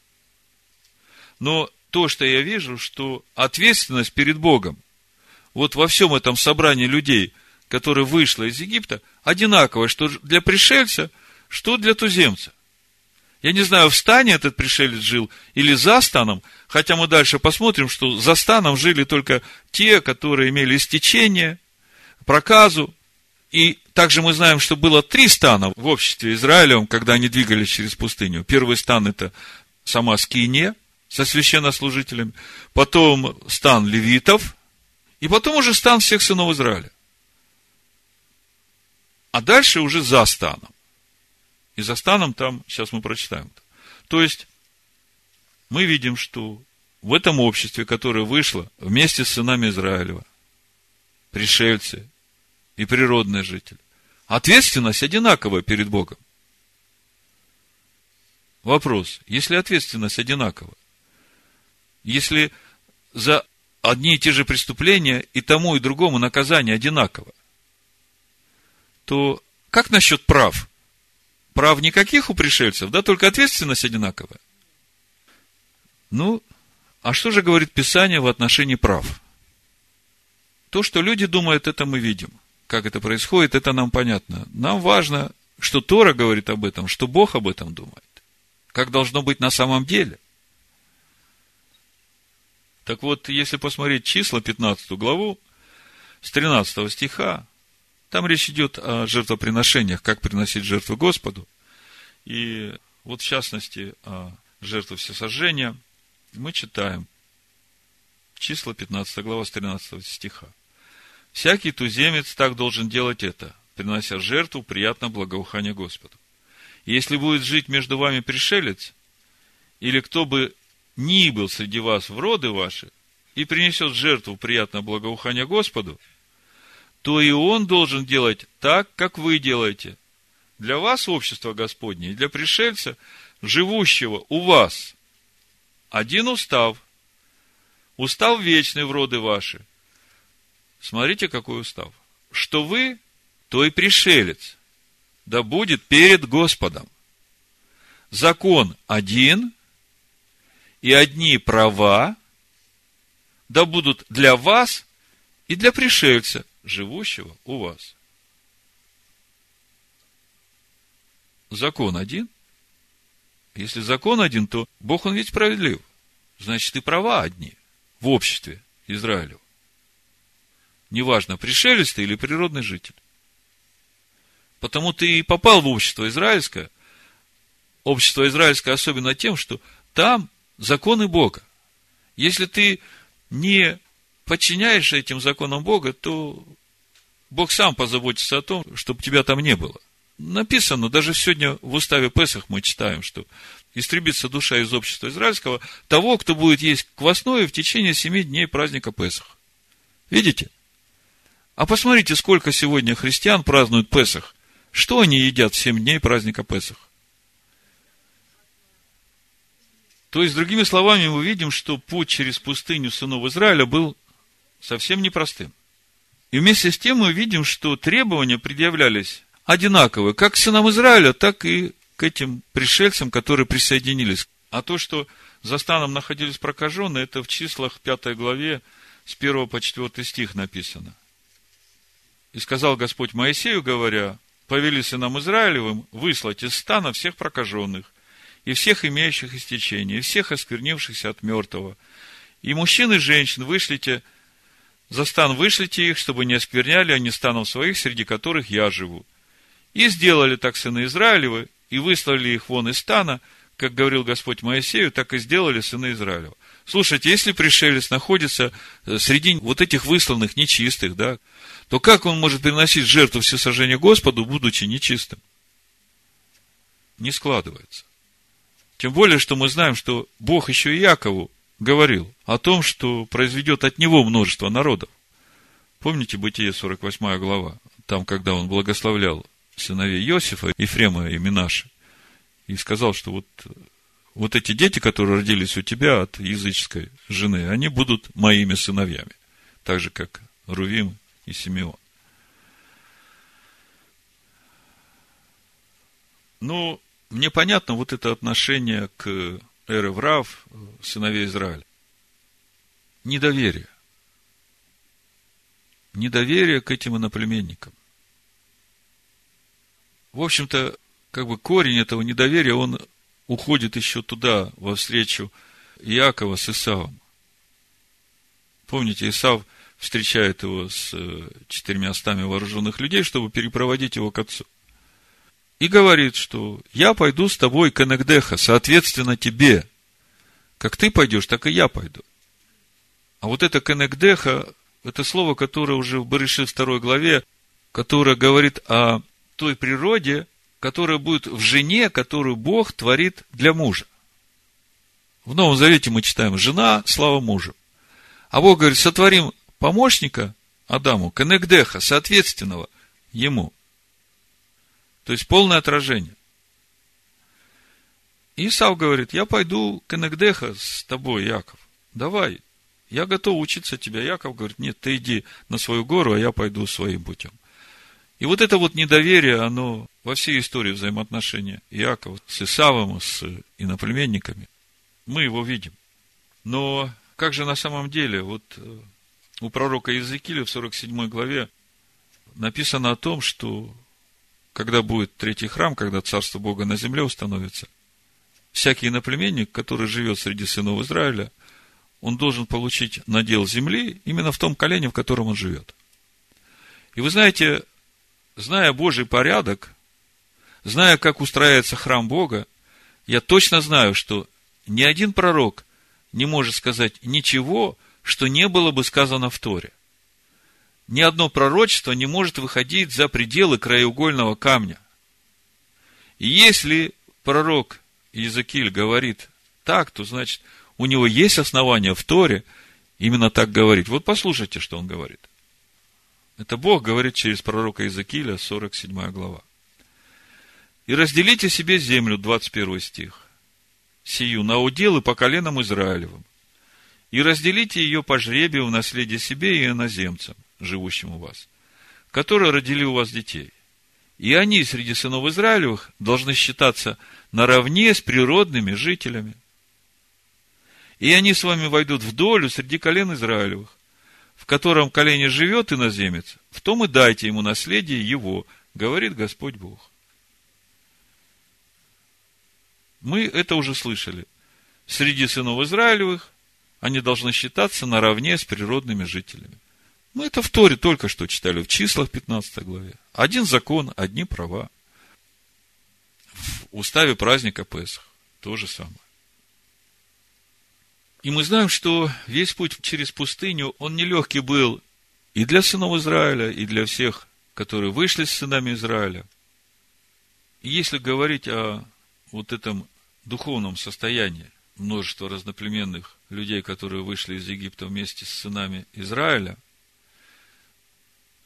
но то, что я вижу, что ответственность перед Богом вот во всем этом собрании людей, которые вышло из Египта, одинаковая, что для пришельца, что для туземца. Я не знаю, в стане этот пришелец жил или за станом, хотя мы дальше посмотрим, что за станом жили только те, которые имели истечение, проказу. И также мы знаем, что было три стана в обществе Израилевом, когда они двигались через пустыню. Первый стан – это сама Скиния со священнослужителями, потом стан левитов, и потом уже стан всех сынов Израиля. А дальше уже за станом. И за станом там, сейчас мы прочитаем. То есть, мы видим, что в этом обществе, которое вышло вместе с сынами Израилева, пришельцы и природные жители, ответственность одинаковая перед Богом. Вопрос, если ответственность одинакова, если за одни и те же преступления и тому, и другому наказание одинаково, то как насчет прав? Прав никаких у пришельцев, да, только ответственность одинаковая. Ну, а что же говорит Писание в отношении прав? То, что люди думают, это мы видим. Как это происходит, это нам понятно. Нам важно, что Тора говорит об этом, что Бог об этом думает. Как должно быть на самом деле. Так вот, если посмотреть числа, 15 главу, с 13 стиха, там речь идет о жертвоприношениях, как приносить жертвы Господу. И вот в частности о жертве всесожжения мы читаем числа 15 глава с 13 стиха. Всякий туземец так должен делать это, принося жертву приятно благоухание Господу. Если будет жить между вами пришелец, или кто бы ни был среди вас в роды ваши, и принесет жертву приятно благоухание Господу, то и он должен делать так, как вы делаете. Для вас общество Господне и для пришельца, живущего у вас, один устав, устав вечный в роды ваши. Смотрите, какой устав. Что вы, то и пришелец, да будет перед Господом. Закон один, и одни права, да будут для вас и для пришельца, живущего у вас. Закон один. Если закон один, то Бог, Он ведь справедлив. Значит, и права одни в обществе Израилю. Неважно, пришелец ты или природный житель. Потому ты и попал в общество израильское. Общество израильское особенно тем, что там законы Бога. Если ты не подчиняешься этим законам Бога, то Бог сам позаботится о том, чтобы тебя там не было. Написано, даже сегодня в уставе Песах мы читаем, что истребится душа из общества израильского того, кто будет есть квасное в течение семи дней праздника Песах. Видите? А посмотрите, сколько сегодня христиан празднуют Песах. Что они едят в семь дней праздника Песах? То есть, другими словами, мы видим, что путь через пустыню сынов Израиля был совсем непростым. И вместе с тем мы видим, что требования предъявлялись одинаковые, как к сынам Израиля, так и к этим пришельцам, которые присоединились. А то, что за станом находились прокаженные, это в числах 5 главе с 1 по 4 стих написано. И сказал Господь Моисею, говоря, повели сынам Израилевым выслать из стана всех прокаженных и всех имеющих истечение, и всех осквернившихся от мертвого. И мужчин и женщин вышлите, за стан вышлите их, чтобы не оскверняли они станов своих, среди которых я живу. И сделали так сыны Израилевы, и выслали их вон из стана, как говорил Господь Моисею, так и сделали сыны Израилева. Слушайте, если пришелец находится э, среди вот этих высланных нечистых, да, то как он может приносить жертву всесожжения Господу, будучи нечистым? Не складывается. Тем более, что мы знаем, что Бог еще и Якову говорил о том, что произведет от него множество народов. Помните Бытие 48 глава? Там, когда он благословлял сыновей Иосифа, Ефрема и Минаши, и сказал, что вот, вот эти дети, которые родились у тебя от языческой жены, они будут моими сыновьями, так же, как Рувим и Симеон. Ну, мне понятно вот это отношение к Эреврав, сыновей Израиля. Недоверие. Недоверие к этим иноплеменникам. В общем-то, как бы корень этого недоверия, он уходит еще туда, во встречу Иакова с Исавом. Помните, Исав встречает его с э, четырьмя стами вооруженных людей, чтобы перепроводить его к отцу. И говорит, что я пойду с тобой к Энегдеха, соответственно тебе. Как ты пойдешь, так и я пойду. А вот это Кенегдеха, это слово, которое уже в Барыши второй главе, которое говорит о той природе, которая будет в жене, которую Бог творит для мужа. В Новом Завете мы читаем «жена, слава мужу». А Бог говорит, сотворим помощника Адаму, Кенегдеха, соответственного ему. То есть, полное отражение. Исав говорит, я пойду к Энегдеха с тобой, Яков. Давай, я готов учиться тебя. Яков говорит, нет, ты иди на свою гору, а я пойду своим путем. И вот это вот недоверие, оно во всей истории взаимоотношения Иакова с Исавом, с иноплеменниками, мы его видим. Но как же на самом деле, вот э, у пророка Иезекииля в 47 главе написано о том, что когда будет третий храм, когда Царство Бога на земле установится, всякий иноплеменник, который живет среди сынов Израиля, он должен получить надел земли именно в том колене, в котором он живет. И вы знаете, зная Божий порядок, зная, как устраивается храм Бога, я точно знаю, что ни один пророк не может сказать ничего, что не было бы сказано в Торе. Ни одно пророчество не может выходить за пределы краеугольного камня. И если пророк Иезекииль говорит так, то значит, у него есть основания в Торе именно так говорить. Вот послушайте, что он говорит. Это Бог говорит через пророка Иезекииля, 47 глава. «И разделите себе землю», 21 стих, «сию на уделы по коленам Израилевым, и разделите ее по жребию в наследие себе и иноземцам, живущим у вас, которые родили у вас детей. И они среди сынов Израилевых должны считаться наравне с природными жителями. И они с вами войдут в долю среди колен Израилевых, в котором колене живет иноземец, в том и дайте ему наследие его, говорит Господь Бог. Мы это уже слышали. Среди сынов Израилевых они должны считаться наравне с природными жителями. Мы это в Торе только что читали, в числах 15 главе. Один закон, одни права. В уставе праздника Песах то же самое. И мы знаем, что весь путь через пустыню, он нелегкий был и для сынов Израиля, и для всех, которые вышли с сынами Израиля. И если говорить о вот этом духовном состоянии множества разноплеменных людей, которые вышли из Египта вместе с сынами Израиля,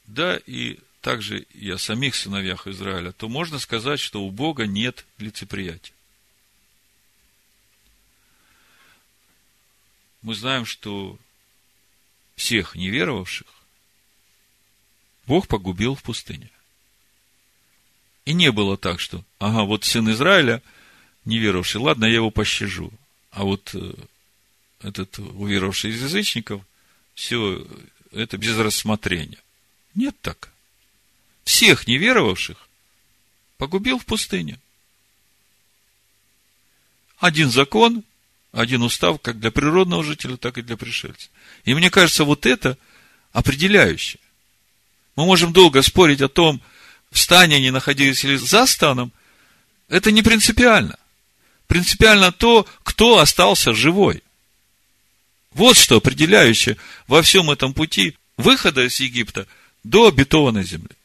да, и также и о самих сыновьях Израиля, то можно сказать, что у Бога нет лицеприятия. Мы знаем, что всех неверовавших Бог погубил в пустыне. И не было так, что, ага, вот сын Израиля, неверовавший, ладно, я его пощажу. А вот э, этот уверовавший из язычников, все это без рассмотрения. Нет так. Всех неверовавших погубил в пустыне. один закон, один устав, как для природного жителя, так и для пришельца. И мне кажется, вот это определяющее. Мы можем долго спорить о том, в стане они находились или за станом. Это не принципиально. Принципиально то, кто остался живой. Вот что определяющее во всем этом пути выхода из Египта до обетованной земли.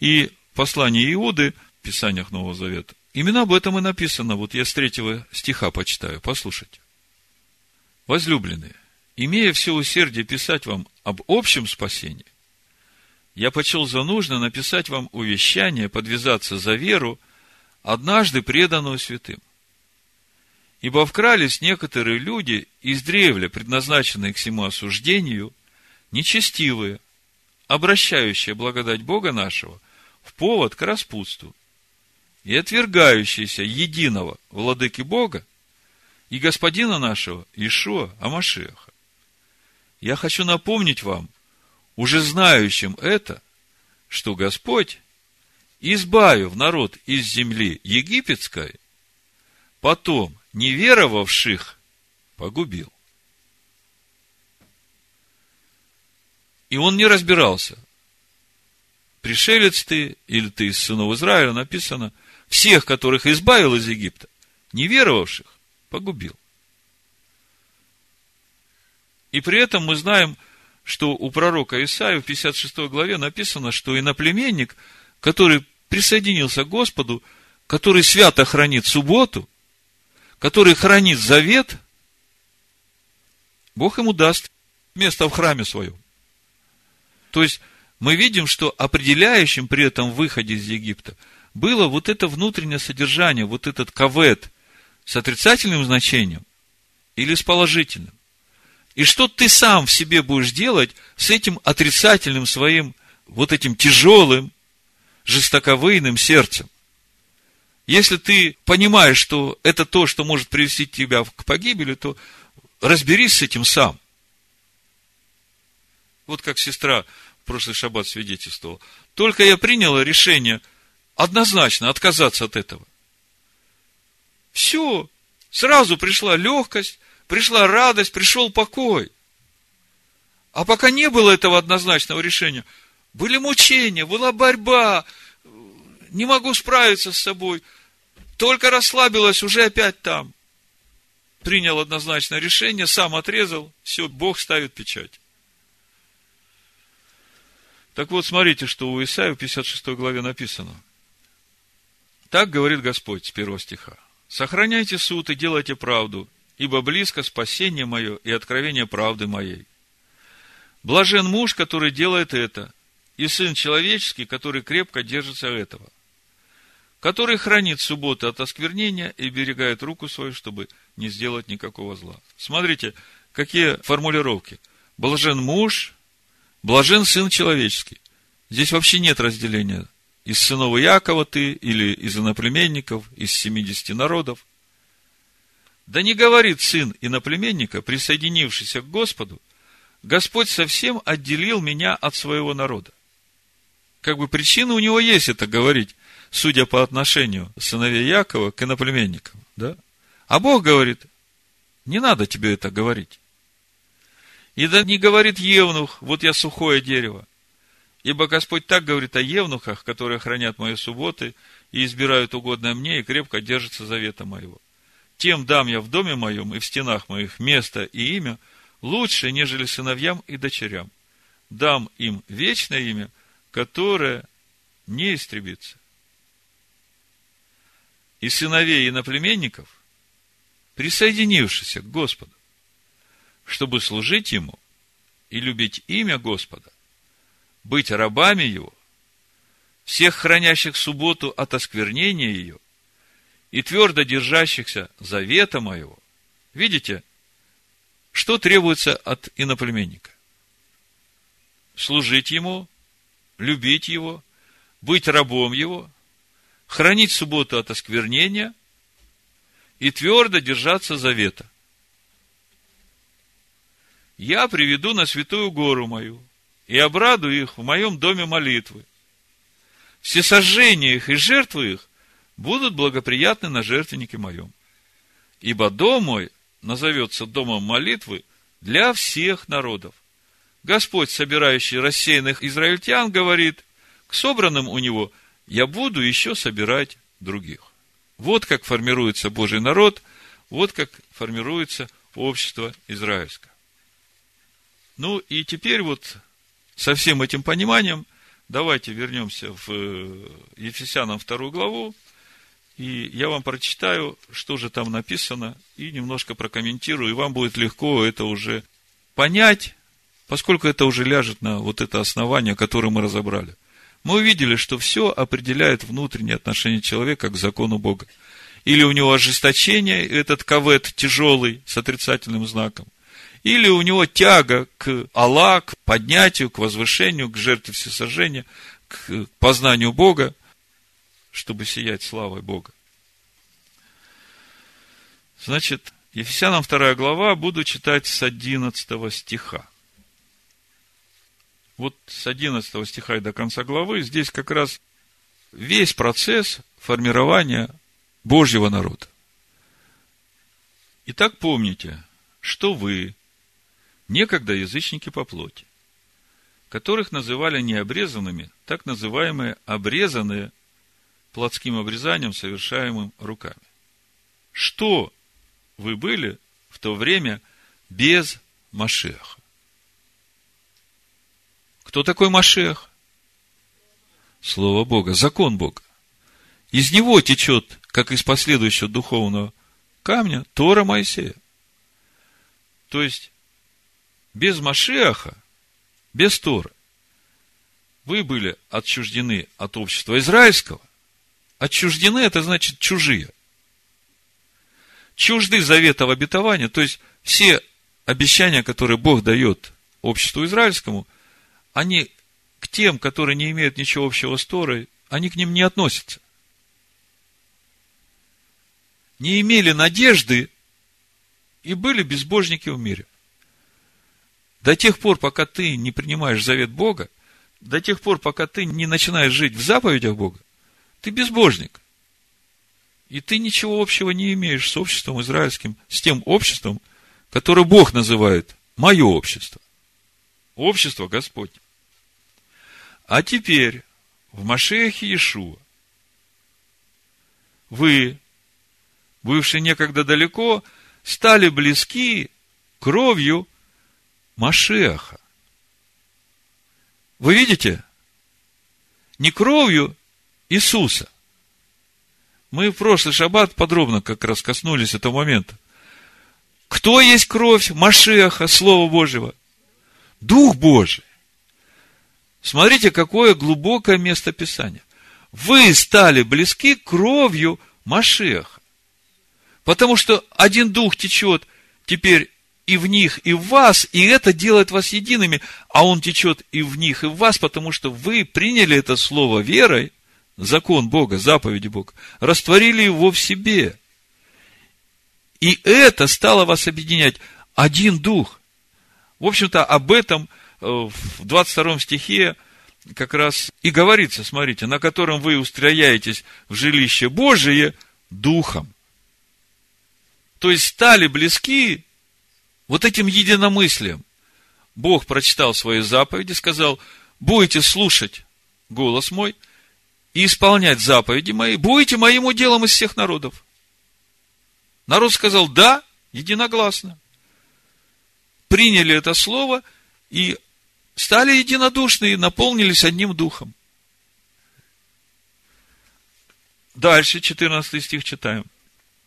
И послание Иуды в Писаниях Нового Завета, именно об этом и написано. Вот я с третьего стиха почитаю, послушайте. Возлюбленные, имея все усердие писать вам об общем спасении, я почел за нужно написать вам увещание, подвязаться за веру, однажды преданную святым. Ибо вкрались некоторые люди из древля, предназначенные к всему осуждению, нечестивые, обращающие благодать Бога нашего в повод к распутству и отвергающиеся единого владыки Бога и господина нашего Ишуа Амашеха. Я хочу напомнить вам, уже знающим это, что Господь, избавив народ из земли египетской, потом неверовавших погубил. И он не разбирался, пришелец ты или ты из сынов Израиля, написано, всех, которых избавил из Египта, неверовавших, погубил. И при этом мы знаем, что у пророка Исаия в 56 главе написано, что иноплеменник, который присоединился к Господу, который свято хранит субботу, который хранит завет, Бог ему даст место в храме своем. То есть, мы видим, что определяющим при этом выходе из Египта было вот это внутреннее содержание, вот этот кавет с отрицательным значением или с положительным. И что ты сам в себе будешь делать с этим отрицательным своим, вот этим тяжелым, жестоковыйным сердцем? Если ты понимаешь, что это то, что может привести тебя к погибели, то разберись с этим сам. Вот как сестра в прошлый шаббат свидетельствовала. Только я приняла решение однозначно отказаться от этого. Все, сразу пришла легкость, пришла радость, пришел покой. А пока не было этого однозначного решения, были мучения, была борьба, не могу справиться с собой, только расслабилась, уже опять там. Принял однозначное решение, сам отрезал, все, Бог ставит печать. Так вот, смотрите, что у Исаия в 56 главе написано. Так говорит Господь с первого стиха. Сохраняйте суд и делайте правду, ибо близко спасение мое и откровение правды моей. Блажен муж, который делает это, и сын человеческий, который крепко держится этого, который хранит субботу от осквернения и берегает руку свою, чтобы не сделать никакого зла. Смотрите, какие формулировки. Блажен муж, блажен сын человеческий. Здесь вообще нет разделения. Из сынов Якова ты, или из иноплеменников, из 70 народов. Да не говорит сын иноплеменника, присоединившийся к Господу, Господь совсем отделил меня от своего народа. Как бы причина у него есть это говорить, судя по отношению сыновей Якова к иноплеменникам. Да? А Бог говорит, не надо тебе это говорить. И да не говорит Евнух, вот я сухое дерево. Ибо Господь так говорит о евнухах, которые хранят мои субботы и избирают угодное мне и крепко держатся завета моего тем дам я в доме моем и в стенах моих место и имя лучше, нежели сыновьям и дочерям. Дам им вечное имя, которое не истребится. И сыновей иноплеменников, присоединившихся к Господу, чтобы служить Ему и любить имя Господа, быть рабами Его, всех хранящих субботу от осквернения ее – и твердо держащихся завета моего. Видите, что требуется от иноплеменника? Служить ему, любить его, быть рабом его, хранить субботу от осквернения и твердо держаться завета. Я приведу на святую гору мою и обрадую их в моем доме молитвы. Все сожжения их и жертвы их будут благоприятны на жертвеннике моем. ибо дом мой назовется домом молитвы для всех народов. Господь, собирающий рассеянных израильтян, говорит, к собранным у него я буду еще собирать других. Вот как формируется Божий народ, вот как формируется общество израильское. Ну и теперь вот со всем этим пониманием давайте вернемся в э, Ефесянам вторую главу, и я вам прочитаю, что же там написано, и немножко прокомментирую, и вам будет легко это уже понять, поскольку это уже ляжет на вот это основание, которое мы разобрали. Мы увидели, что все определяет внутреннее отношение человека к закону Бога. Или у него ожесточение, этот кавет тяжелый, с отрицательным знаком. Или у него тяга к Аллах, к поднятию, к возвышению, к жертве всесожжения, к познанию Бога, чтобы сиять славой Бога. Значит, Ефесянам 2 глава, буду читать с 11 стиха. Вот с 11 стиха и до конца главы здесь как раз весь процесс формирования Божьего народа. Итак, помните, что вы, некогда язычники по плоти, которых называли необрезанными, так называемые обрезанные плотским обрезанием, совершаемым руками. Что вы были в то время без Машеха? Кто такой Машех? Слово Бога, закон Бога. Из него течет, как из последующего духовного камня, Тора Моисея. То есть, без Машеха, без Торы, вы были отчуждены от общества израильского. Отчуждены, это значит чужие. Чужды заветов обетования, то есть все обещания, которые Бог дает обществу израильскому, они к тем, которые не имеют ничего общего с Торой, они к ним не относятся. Не имели надежды и были безбожники в мире. До тех пор, пока ты не принимаешь завет Бога, до тех пор, пока ты не начинаешь жить в заповедях Бога, ты безбожник. И ты ничего общего не имеешь с обществом израильским, с тем обществом, которое Бог называет мое общество. Общество Господне. А теперь в Машехе Иешуа вы, бывшие некогда далеко, стали близки кровью Машеха. Вы видите? Не кровью Иисуса. Мы в прошлый шаббат подробно как раз коснулись этого момента. Кто есть кровь Машеха, Слова Божьего? Дух Божий. Смотрите, какое глубокое место Писания. Вы стали близки кровью Машеха. Потому что один дух течет теперь и в них, и в вас, и это делает вас едиными, а он течет и в них, и в вас, потому что вы приняли это слово верой, закон Бога, заповеди Бога, растворили его в себе. И это стало вас объединять. Один дух. В общем-то, об этом э, в 22 стихе как раз и говорится, смотрите, на котором вы устрояетесь в жилище Божие духом. То есть стали близки вот этим единомыслием Бог прочитал свои заповеди, сказал, будете слушать голос мой и исполнять заповеди мои, будете моим уделом из всех народов. Народ сказал, да, единогласно. Приняли это слово и стали единодушны и наполнились одним духом. Дальше, 14 стих читаем.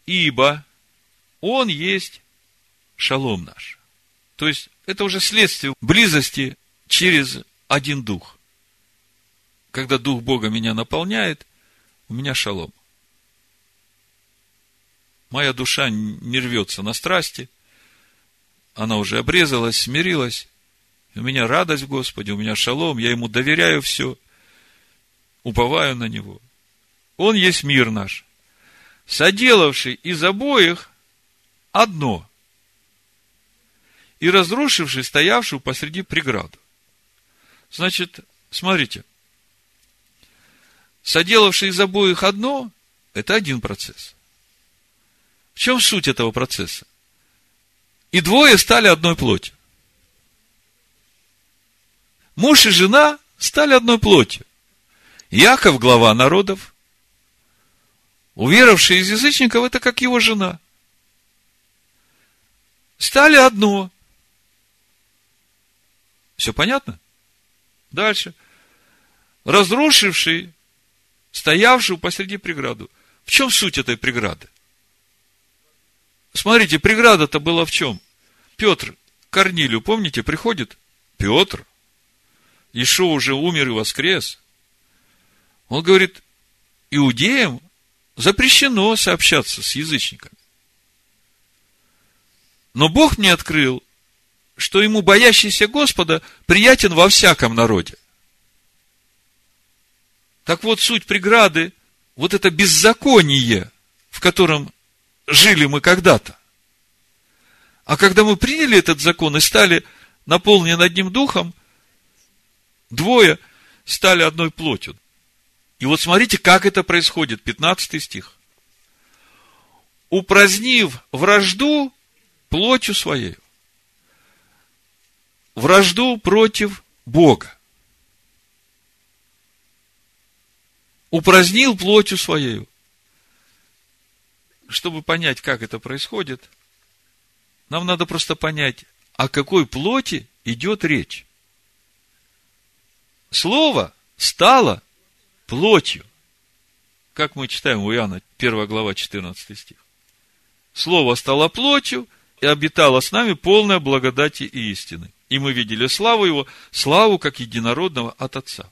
Ибо Он есть шалом наш. То есть, это уже следствие близости через один дух. Когда дух Бога меня наполняет, у меня шалом. Моя душа не рвется на страсти, она уже обрезалась, смирилась. У меня радость в Господе, у меня шалом, я ему доверяю все, уповаю на него. Он есть мир наш, соделавший из обоих одно – и разрушивший стоявшую посреди преграду. Значит, смотрите, соделавший из обоих одно, это один процесс. В чем суть этого процесса? И двое стали одной плотью. Муж и жена стали одной плотью. Яков – глава народов. Уверовавший из язычников – это как его жена. Стали одно. Все понятно? Дальше. Разрушивший, стоявший посреди преграду. В чем суть этой преграды? Смотрите, преграда-то была в чем? Петр Корнилию, помните, приходит? Петр. Ишо уже умер и воскрес. Он говорит, иудеям запрещено сообщаться с язычниками. Но Бог мне открыл, что ему боящийся Господа приятен во всяком народе. Так вот, суть преграды, вот это беззаконие, в котором жили мы когда-то. А когда мы приняли этот закон и стали наполнены одним духом, двое стали одной плотью. И вот смотрите, как это происходит. 15 стих. Упразднив вражду плотью своей. Вражду против Бога. Упразднил плотью своей. Чтобы понять, как это происходит, нам надо просто понять, о какой плоти идет речь. Слово стало плотью. Как мы читаем у Иоанна, 1 глава, 14 стих. Слово стало плотью и обитало с нами полная благодати и истины. И мы видели славу его, славу как единородного от Отца.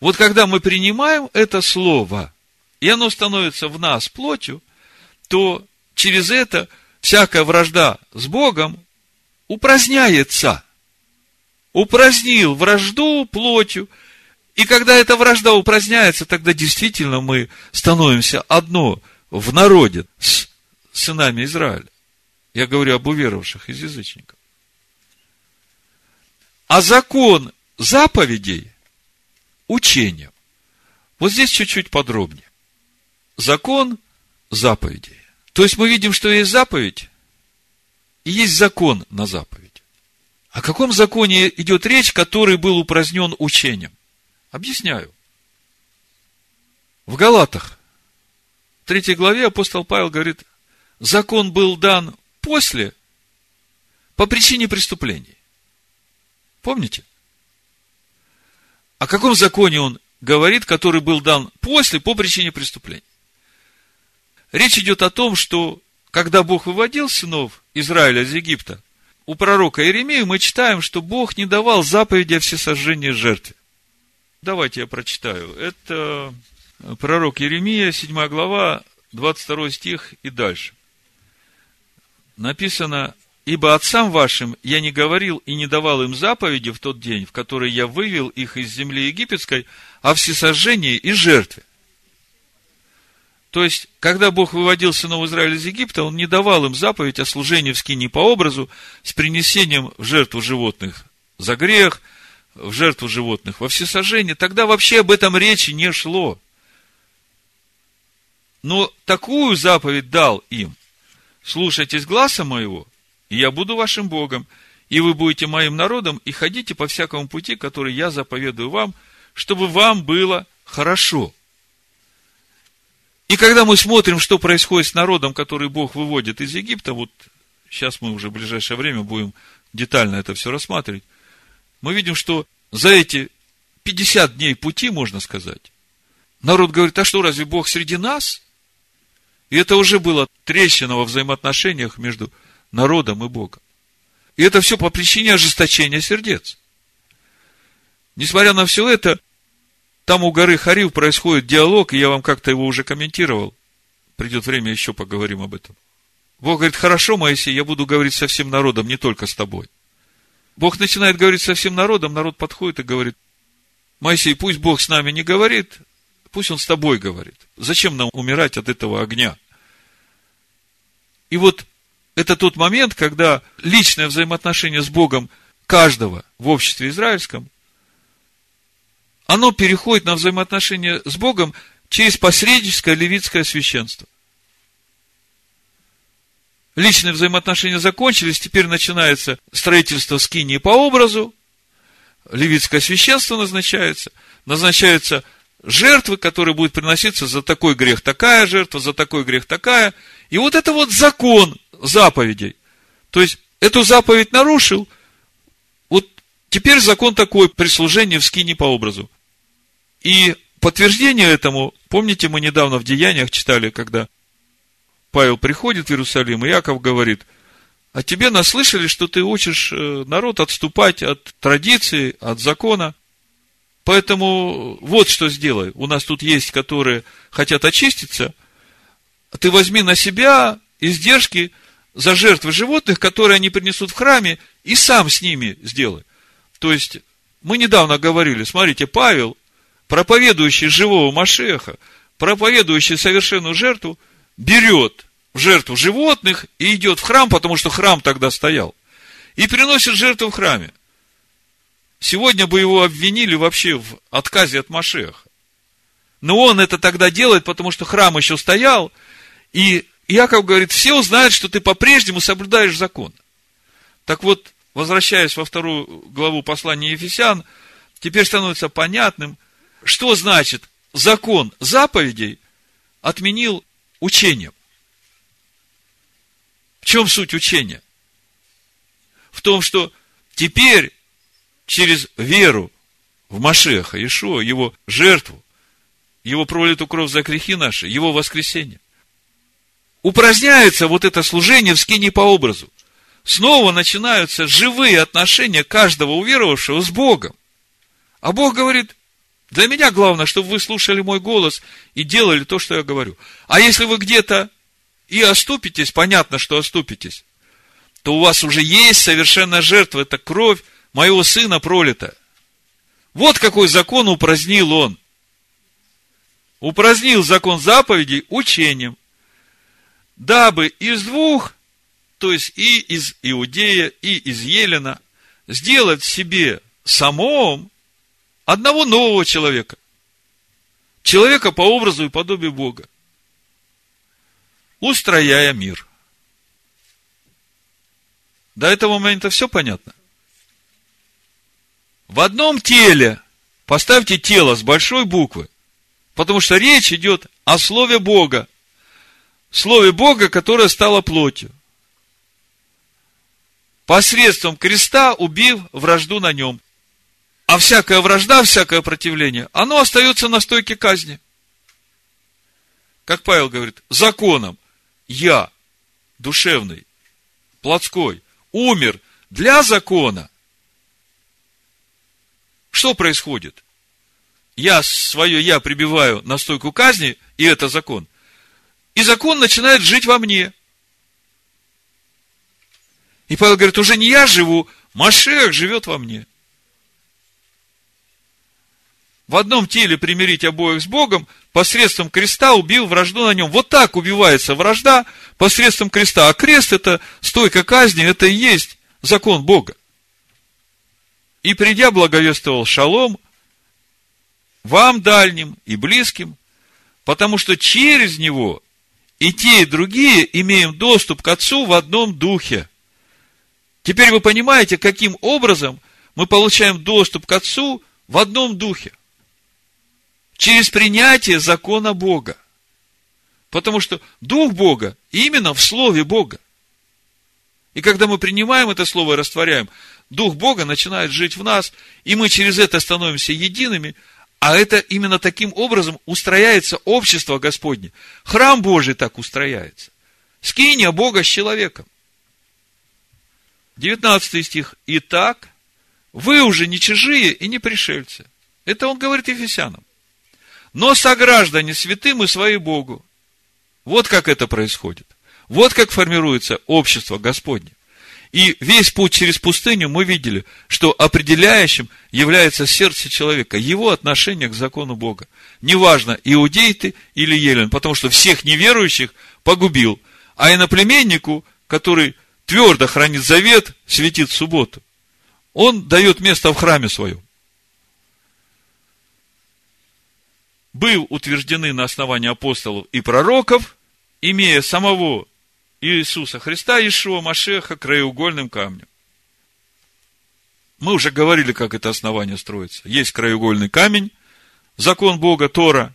Вот когда мы принимаем это слово, и оно становится в нас плотью, то через это всякая вражда с Богом упраздняется. Упразднил вражду плотью – и когда эта вражда упраздняется, тогда действительно мы становимся одно в народе с сынами Израиля. Я говорю об уверовавших из язычников. А закон заповедей учением. Вот здесь чуть-чуть подробнее. Закон заповедей. То есть мы видим, что есть заповедь, и есть закон на заповедь. О каком законе идет речь, который был упразднен учением? Объясняю. В Галатах, в третьей главе апостол Павел говорит, закон был дан после, по причине преступлений. Помните? О каком законе он говорит, который был дан после, по причине преступлений? Речь идет о том, что когда Бог выводил сынов Израиля из Египта, у пророка Иеремии мы читаем, что Бог не давал заповеди о всесожжении жертве. Давайте я прочитаю. Это пророк Еремия, 7 глава, 22 стих и дальше. Написано, «Ибо отцам вашим я не говорил и не давал им заповеди в тот день, в который я вывел их из земли египетской, о всесожжении и жертве». То есть, когда Бог выводил сынов Израиля из Египта, Он не давал им заповедь о служении в скине по образу с принесением в жертву животных за грех – в жертву животных, во всесожжение, тогда вообще об этом речи не шло. Но такую заповедь дал им. Слушайтесь гласа моего, и я буду вашим Богом, и вы будете моим народом, и ходите по всякому пути, который я заповедую вам, чтобы вам было хорошо. И когда мы смотрим, что происходит с народом, который Бог выводит из Египта, вот сейчас мы уже в ближайшее время будем детально это все рассматривать, мы видим, что за эти 50 дней пути, можно сказать, народ говорит, а что, разве Бог среди нас? И это уже было трещина во взаимоотношениях между народом и Богом. И это все по причине ожесточения сердец. Несмотря на все это, там у горы Харив происходит диалог, и я вам как-то его уже комментировал. Придет время, еще поговорим об этом. Бог говорит, хорошо, Моисей, я буду говорить со всем народом, не только с тобой. Бог начинает говорить со всем народом, народ подходит и говорит, Моисей, пусть Бог с нами не говорит, пусть Он с тобой говорит. Зачем нам умирать от этого огня? И вот это тот момент, когда личное взаимоотношение с Богом каждого в обществе израильском, оно переходит на взаимоотношения с Богом через посредническое левитское священство. личные взаимоотношения закончились, теперь начинается строительство скинии по образу, левитское священство назначается, назначаются жертвы, которые будут приноситься за такой грех такая жертва, за такой грех такая. И вот это вот закон заповедей. То есть, эту заповедь нарушил, вот теперь закон такой, прислужение в скине по образу. И подтверждение этому, помните, мы недавно в Деяниях читали, когда Павел приходит в Иерусалим, и Яков говорит, а тебе наслышали, что ты учишь э, народ отступать от традиции, от закона. Поэтому вот что сделай. У нас тут есть, которые хотят очиститься. Ты возьми на себя издержки за жертвы животных, которые они принесут в храме, и сам с ними сделай. То есть, мы недавно говорили, смотрите, Павел, проповедующий живого Машеха, проповедующий совершенную жертву, берет в жертву животных и идет в храм, потому что храм тогда стоял. И приносит жертву в храме. Сегодня бы его обвинили вообще в отказе от Машеха. Но он это тогда делает, потому что храм еще стоял, и Яков говорит, все узнают, что ты по-прежнему соблюдаешь закон. Так вот, возвращаясь во вторую главу послания Ефесян, теперь становится понятным, что значит закон заповедей отменил учением. В чем суть учения? В том, что теперь через веру в Машеха, Ишуа, его жертву, его пролитую кровь за грехи наши, его воскресение, упраздняется вот это служение в скине по образу. Снова начинаются живые отношения каждого уверовавшего с Богом. А Бог говорит, для меня главное, чтобы вы слушали мой голос и делали то, что я говорю. А если вы где-то и оступитесь, понятно, что оступитесь, то у вас уже есть совершенная жертва, это кровь моего сына пролита. Вот какой закон упразднил он. Упразднил закон заповедей учением, дабы из двух, то есть и из Иудея, и из Елена, сделать себе самом одного нового человека. Человека по образу и подобию Бога. Устрояя мир. До этого момента все понятно? В одном теле, поставьте тело с большой буквы, потому что речь идет о Слове Бога. Слове Бога, которое стало плотью. Посредством креста убив вражду на нем. А всякая вражда, всякое противление, оно остается на стойке казни. Как Павел говорит, законом я, душевный, плотской, умер для закона. Что происходит? Я свое я прибиваю на стойку казни, и это закон. И закон начинает жить во мне. И Павел говорит, уже не я живу, Машех живет во мне в одном теле примирить обоих с Богом, посредством креста убил вражду на нем. Вот так убивается вражда посредством креста. А крест это стойка казни, это и есть закон Бога. И придя, благовествовал шалом вам дальним и близким, потому что через него и те, и другие имеем доступ к Отцу в одном духе. Теперь вы понимаете, каким образом мы получаем доступ к Отцу в одном духе через принятие закона Бога. Потому что Дух Бога именно в Слове Бога. И когда мы принимаем это Слово и растворяем, Дух Бога начинает жить в нас, и мы через это становимся едиными, а это именно таким образом устрояется общество Господне. Храм Божий так устрояется. Скиния Бога с человеком. 19 стих. Итак, вы уже не чужие и не пришельцы. Это он говорит Ефесянам но сограждане святым и свои Богу. Вот как это происходит. Вот как формируется общество Господне. И весь путь через пустыню мы видели, что определяющим является сердце человека, его отношение к закону Бога. Неважно, иудей ты или елен, потому что всех неверующих погубил. А иноплеменнику, который твердо хранит завет, светит субботу, он дает место в храме своем. был утверждены на основании апостолов и пророков, имея самого Иисуса Христа, Ишуа Машеха, краеугольным камнем. Мы уже говорили, как это основание строится. Есть краеугольный камень, закон Бога, Тора.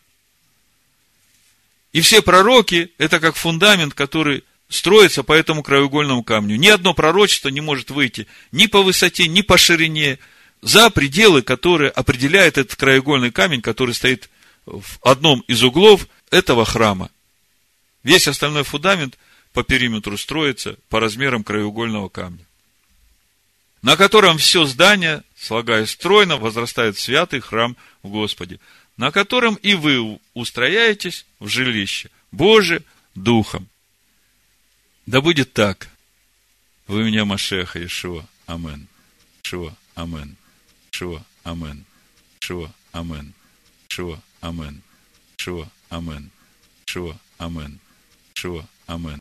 И все пророки – это как фундамент, который строится по этому краеугольному камню. Ни одно пророчество не может выйти ни по высоте, ни по ширине, за пределы, которые определяет этот краеугольный камень, который стоит в одном из углов этого храма. Весь остальной фундамент по периметру строится по размерам краеугольного камня, на котором все здание, слагаясь стройно, возрастает святый храм в Господе, на котором и вы устрояетесь в жилище Божие Духом. Да будет так. Вы меня Машеха Ишуа. Амен. Шуа. Амен. Шуа. Амен. Шуа. Амен. Шуа. Амен. Шуа. Амен. Шуа. Амен. Шуа. Амен.